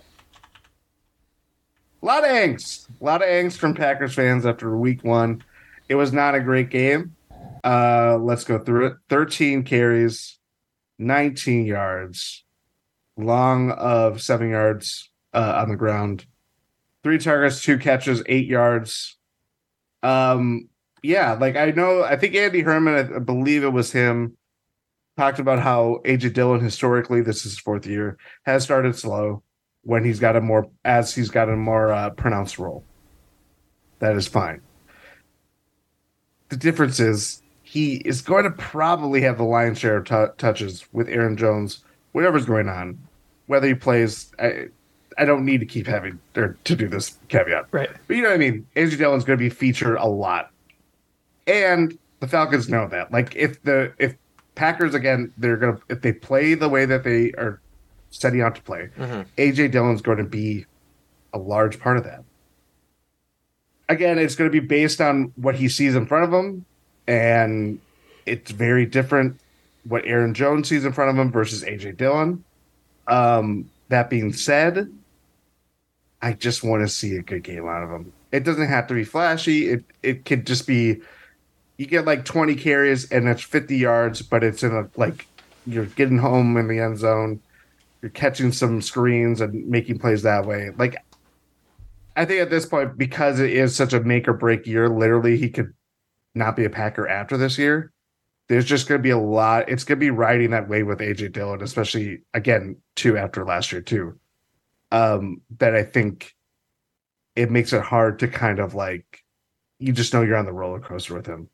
A lot of angst. A lot of angst from Packers fans after week one. It was not a great game. Uh, let's go through it. 13 carries, 19 yards, long of seven yards uh, on the ground, three targets, two catches, eight yards. Um, yeah, like I know, I think Andy Herman, I, believe it was him, talked about how AJ Dillon historically, this is his fourth year, has started slow when he's got a more as he's got a more uh, pronounced role. That is fine. The difference is he is going to probably have the lion's share of t- touches with Aaron Jones, whatever's going on, whether he plays. I, I don't need to keep having or to do this caveat, right? But you know what I mean. AJ Dillon's going to be featured a lot, and the Falcons know that. Like if the if Packers again, they're gonna if they play the way that they are setting out to play, Mhm. AJ Dillon's going to be a large part of that. Again, it's going to be based on what he sees in front of him, and it's very different what Aaron Jones sees in front of him versus AJ Dillon. Um, that being said, I just want to see a good game out of him. It doesn't have to be flashy. It it could just be you get like 20 carries and it's 50 yards, but it's in a like you're getting home in the end zone. You're catching some screens and making plays that way. Like I think at this point, because it is such a make or break year, literally he could not be a Packer after this year. There's just going to be a lot. It's going to be riding that way with AJ Dillon, especially again too after last year too. Um, that I think it makes it hard to kind of like you just know you're on the roller coaster with him.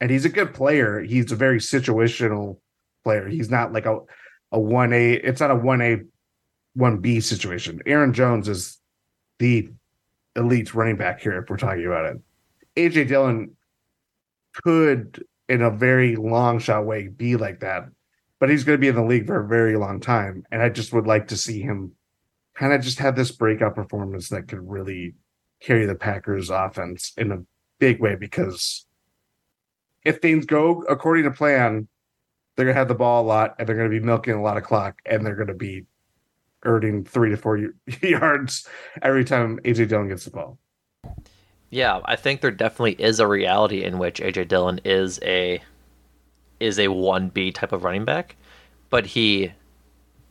And he's a good player. He's a very situational player. He's not like a a one A. It's not a one A, one B situation. Aaron Jones is the elite running back here if we're talking about it. AJ Dillon could, in a very long shot way, be like that, but he's going to be in the league for a very long time. And I just would like to see him kind of just have this breakout performance that could really carry the Packers offense in a big way because if things go according to plan, they're to have the ball a lot and they're to be milking a lot of clock and they're to be earning three to four yards every time AJ Dillon gets the ball. Yeah, I think there definitely is a reality in which AJ Dillon is a is a one B type of running back, but he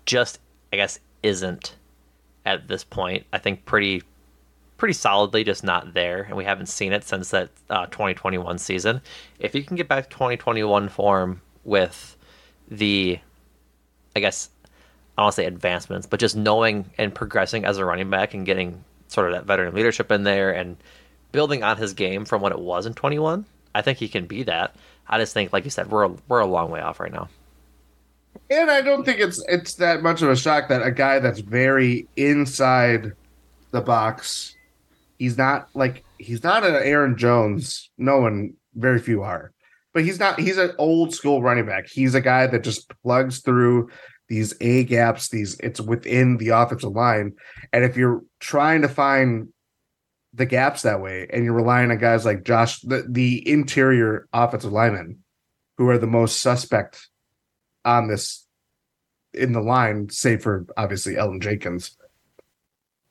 just I guess isn't at this point. I think pretty pretty solidly just not there, and we haven't seen it since that uh, 2021 season. If you can get back to 2021 form with the, I guess I don't say advancements, but just knowing and progressing as a running back and getting sort of that veteran leadership in there and building on his game from what it was in 21, I think he can be that. I just think, like you said, we're we're a long way off right now. And I don't think it's it's that much of a shock that a guy that's very inside the box, he's not like he's not an Aaron Jones. No one, very few are, but he's not. He's an old school running back. He's a guy that just plugs through these A gaps. These it's within the offensive line, and if you're trying to find the gaps that way, and you're relying on guys like Josh, the, the interior offensive linemen, who are the most suspect on this in the line, save for obviously Elgton Jenkins.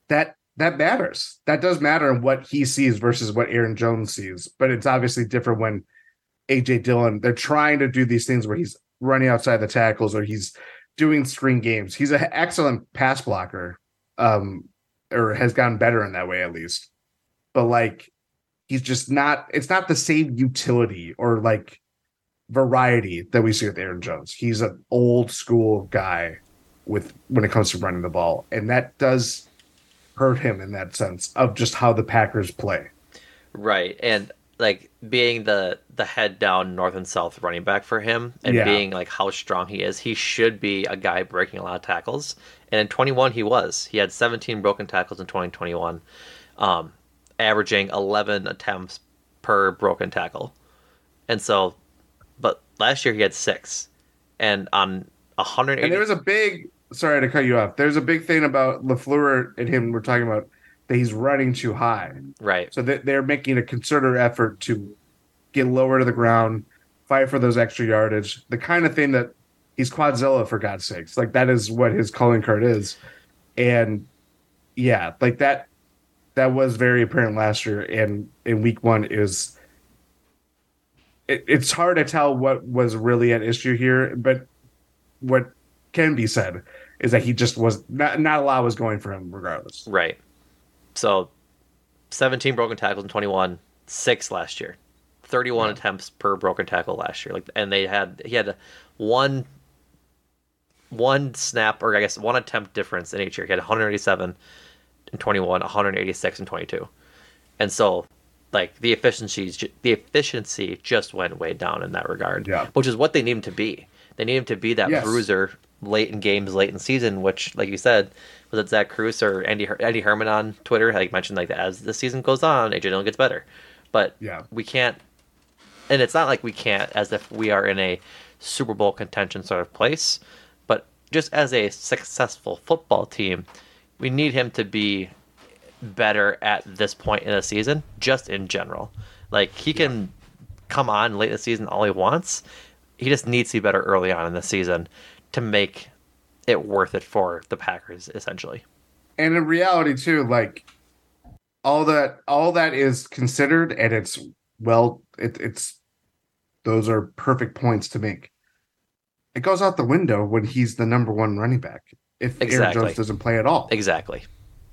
That that matters. That does matter in what he sees versus what Aaron Jones sees. But it's obviously different when AJ Dillon, they're trying to do these things where he's running outside the tackles or he's doing screen games. He's an excellent pass blocker. Um, or has gotten better in that way at least. But like he's just not it's not the same utility or like variety that we see with Aaron Jones. He's an old school guy with when it comes to running the ball, and that does hurt him in that sense of just how the Packers play. Right, and like being the the head down north and south running back for him, and Yeah. being like how strong he is, he should be a guy breaking a lot of tackles. And in 21, he was. He had 17 broken tackles in 2021, um, averaging 11 attempts per broken tackle. And so, but last year he had six, and on 180. And there was a big sorry to cut you off. There's a big thing about LaFleur and him. We're talking about that he's running too high. right. So they're making a concerted effort to get lower to the ground, fight for those extra yardage, the kind of thing that he's Quadzilla for God's sakes. Like that is what his calling card is. And yeah, like that that was very apparent last year and in week one is it, it's hard to tell what was really an issue here, but what can be said is that he just was not not a lot was going for him regardless. Right. So, 17 broken tackles in 21, six last year, 31 attempts per broken tackle last year. Like, and they had he had one one snap or I guess one attempt difference in each year. He had 187 in 21, 186 in 22, and so like the efficiency the efficiency just went way down in that regard. Yeah. Which is what they need him to be. They need him to be that Yes. bruiser late in games, late in season. Which, like you said, was it Zach Cruz or Andy Andy Herman on Twitter? Like mentioned, like as the season goes on, AJ Dillon gets better. But Yeah. we can't, and it's not like we can't, as if we are in a Super Bowl contention sort of place. But just as a successful football team, we need him to be better at this point in the season, just in general. Like he can come on late in the season all he wants. He just needs to be better early on in the season to make it worth it for the Packers, essentially. and in reality too like all that all that is considered and it's well it, it's those are perfect points to make it goes out the window when he's the number one running back if Aaron Jones doesn't play at all Exactly.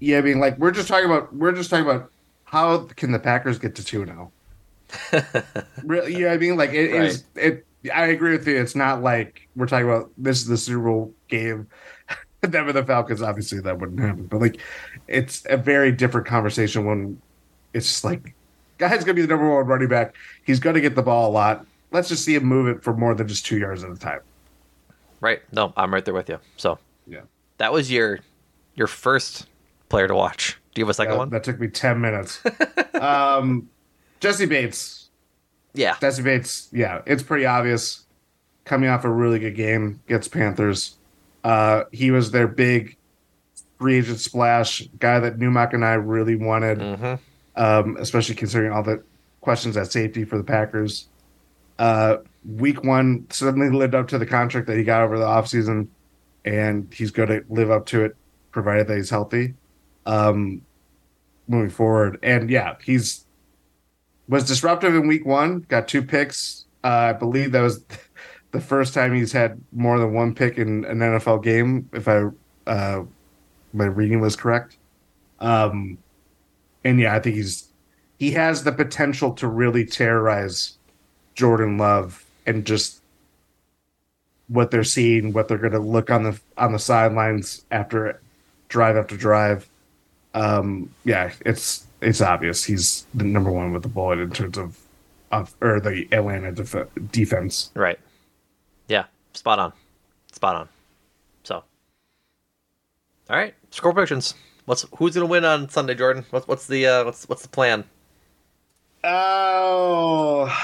Yeah i mean like we're just talking about we're just talking about how can the packers get to two now oh? really? Yeah i mean like it is it i agree with you. It's not like we're talking about this is the super bowl game. Them and the falcons obviously that wouldn't happen. But like it's a very different conversation when it's like guy's gonna be the number one running back. He's gonna get the ball a lot. Let's just see him move it for more than just two yards at a time. Right. No, I'm right there with you. So yeah. that was your your first player to watch. Do you have a second that, one? that took me 10 minutes um jessie bates Yeah. Jessie Bates, yeah, it's pretty obvious. Coming off a really good game gets Panthers, uh, he was their big free agent splash guy that Numac and I really wanted, hmm um, especially considering all the questions at safety for the Packers. Uh, week one suddenly lived up to the contract that he got over the offseason, and he's going to live up to it provided that he's healthy um, moving forward. And yeah, he's was disruptive in week one, got two picks. Uh, I believe that was the first time he's had more than one pick in an NFL game, if I uh, my reading was correct. Um, and yeah, I think he's he has the potential to really terrorize Jordan Love and just what they're seeing, what they're going to look on the on the sidelines after drive after drive. Um, yeah, it's it's obvious he's the number one with the bullet in terms of of or the Atlanta def- defense. Right. Yeah. Spot on. Spot on. So. All right. Score predictions. What's who's gonna win on Sunday, Jordan? What's what's the uh, what's what's the plan? Oh,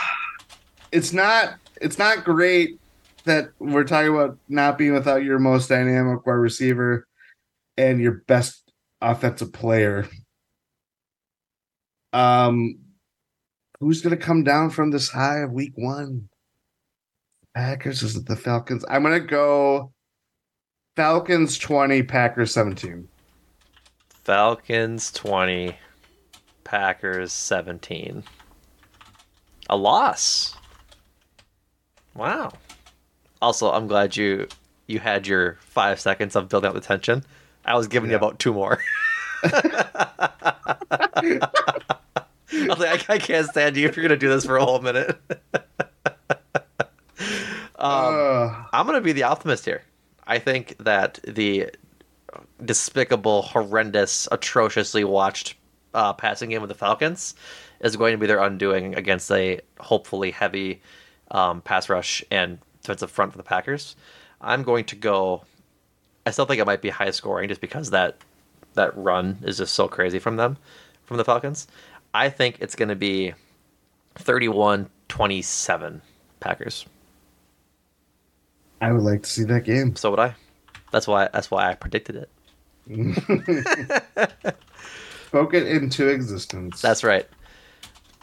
it's not it's not great that we're talking about not being without your most dynamic wide receiver and your best offensive player. Um, who's going to come down from this high of week one? Packers is it the Falcons? I'm going to go Falcons 20, Packers 17. Falcons twenty, Packers seventeen. A loss. Wow. Also, I'm glad you you had your five seconds of building up the tension. I was giving you about two more. I was like, I, I can't stand you if you're gonna do this for a whole minute. um, Uh, I'm going to be the optimist here. I think that the despicable, horrendous, atrociously watched uh, passing game of the Falcons is going to be their undoing against a hopefully heavy um, pass rush and defensive front for the Packers. I'm going to go. I still think it might be high scoring just because that that run is just so crazy from them, from the Falcons. I think it's going to be 31-27 Packers. I would like to see that game. So would I. That's why. That's why I predicted it. Spoke it into existence. That's right.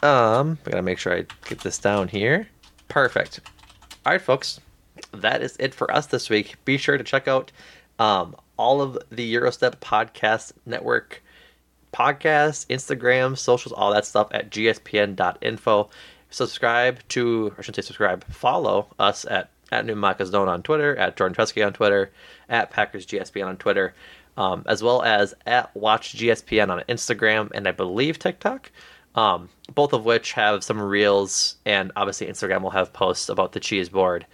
Um, I gotta make sure I get this down here. Perfect. All right, folks. That is it for us this week. Be sure to check out um, all of the Gyro Step Podcast Network podcasts, Instagram, socials, all that stuff at gspn.info. Subscribe to, I shouldn't say subscribe, follow us at, at New Zone on Twitter, at Jordan Tresky on Twitter, at Packers GSPN on Twitter, um, as well as at Watch GSPN on Instagram and I believe TikTok. Um, both of which have some reels, and obviously Instagram will have posts about the cheese board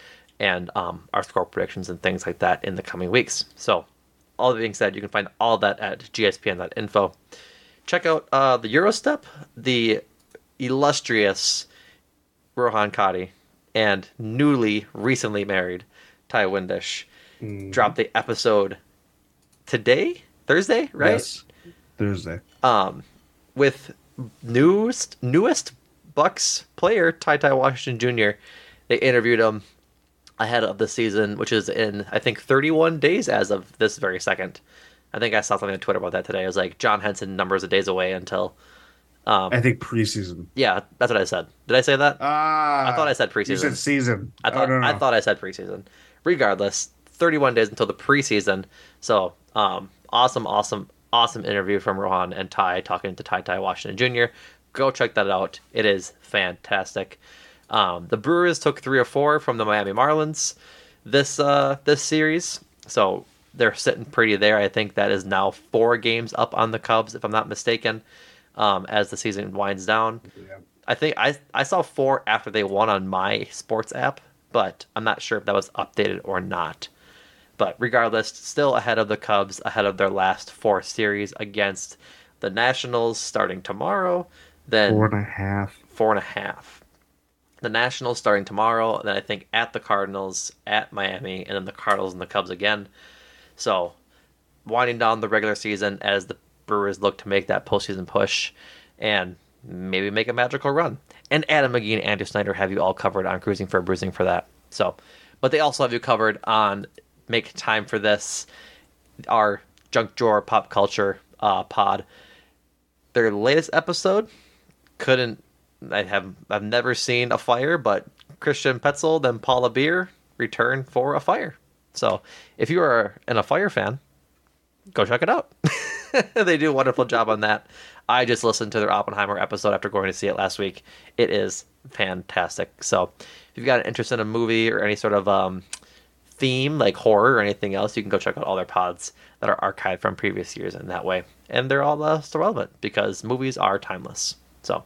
and um, our score predictions and things like that in the coming weeks. So, all that being said, you can find all that at gspn.info. Check out uh, the Gyro Step, the illustrious Rohan Kadi, and newly, recently married Ty Windish mm. dropped the episode today, Thursday, right? Yes, Thursday. Um, with newest newest Bucks player Ty Ty Washington Jr. They interviewed him ahead of the season, which is in I think 31 days as of this very second. I think I saw something on Twitter about that today. It was like John Henson numbers of days away until. Um, I think preseason. Yeah, that's what I said. Did I say that? Ah, I thought I said preseason. You said season. I thought oh, no, no. I thought I said preseason. Regardless, 31 days until the preseason. So, um, awesome, awesome, awesome interview from Rohan and Ty talking to Ty Ty Washington Jr. Go check that out. It is fantastic. Um, the Brewers took three or four from the Miami Marlins this uh, this series, so they're sitting pretty there. I think that is now four games up on the Cubs, if I'm not mistaken, um, as the season winds down. Yeah. I think I I saw four after they won on my sports app, but I'm not sure if that was updated or not. But regardless, still ahead of the Cubs, ahead of their last four series against the Nationals starting tomorrow. Then four and a half. Four and a half. The Nationals starting tomorrow, and then I think at the Cardinals, at Miami, and then the Cardinals and the Cubs again. So, winding down the regular season as the Brewers look to make that postseason push and maybe make a magical run. And Adam McGee and Andrew Snyder have you all covered on Cruising for a Bruising for that. So, but they also have you covered on Make Time for This, our Junk Drawer Pop Culture uh, pod. Their latest episode couldn't. I have I've never seen Afire, but Christian Petzold and Paula Beer return for Afire. So if you are an Afire fan, go check it out. they do a wonderful job on that. I just listened to their Oppenheimer episode after going to see it last week. It is fantastic. So if you've got an interest in a movie or any sort of um, theme like horror or anything else, you can go check out all their pods that are archived from previous years in that way. And they're all uh, still relevant because movies are timeless. So,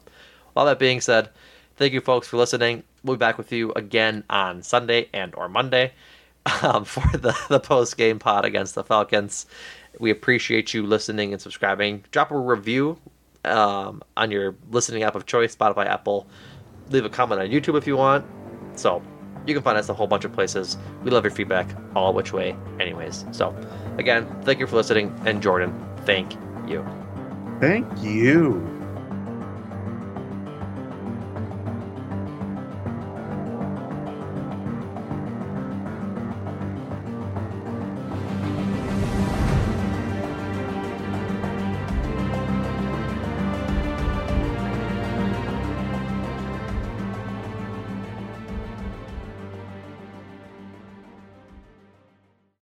all that being said, thank you folks for listening. We'll be back with you again on Sunday and or Monday um, for the, the post game pod against the Falcons. We appreciate you listening and subscribing. Drop a review um, on your listening app of choice, Spotify, Apple. Leave a comment on YouTube if you want. So you can find us a whole bunch of places. We love your feedback, all which way, anyways. So, again, thank you for listening, and Jordan, thank you. Thank you.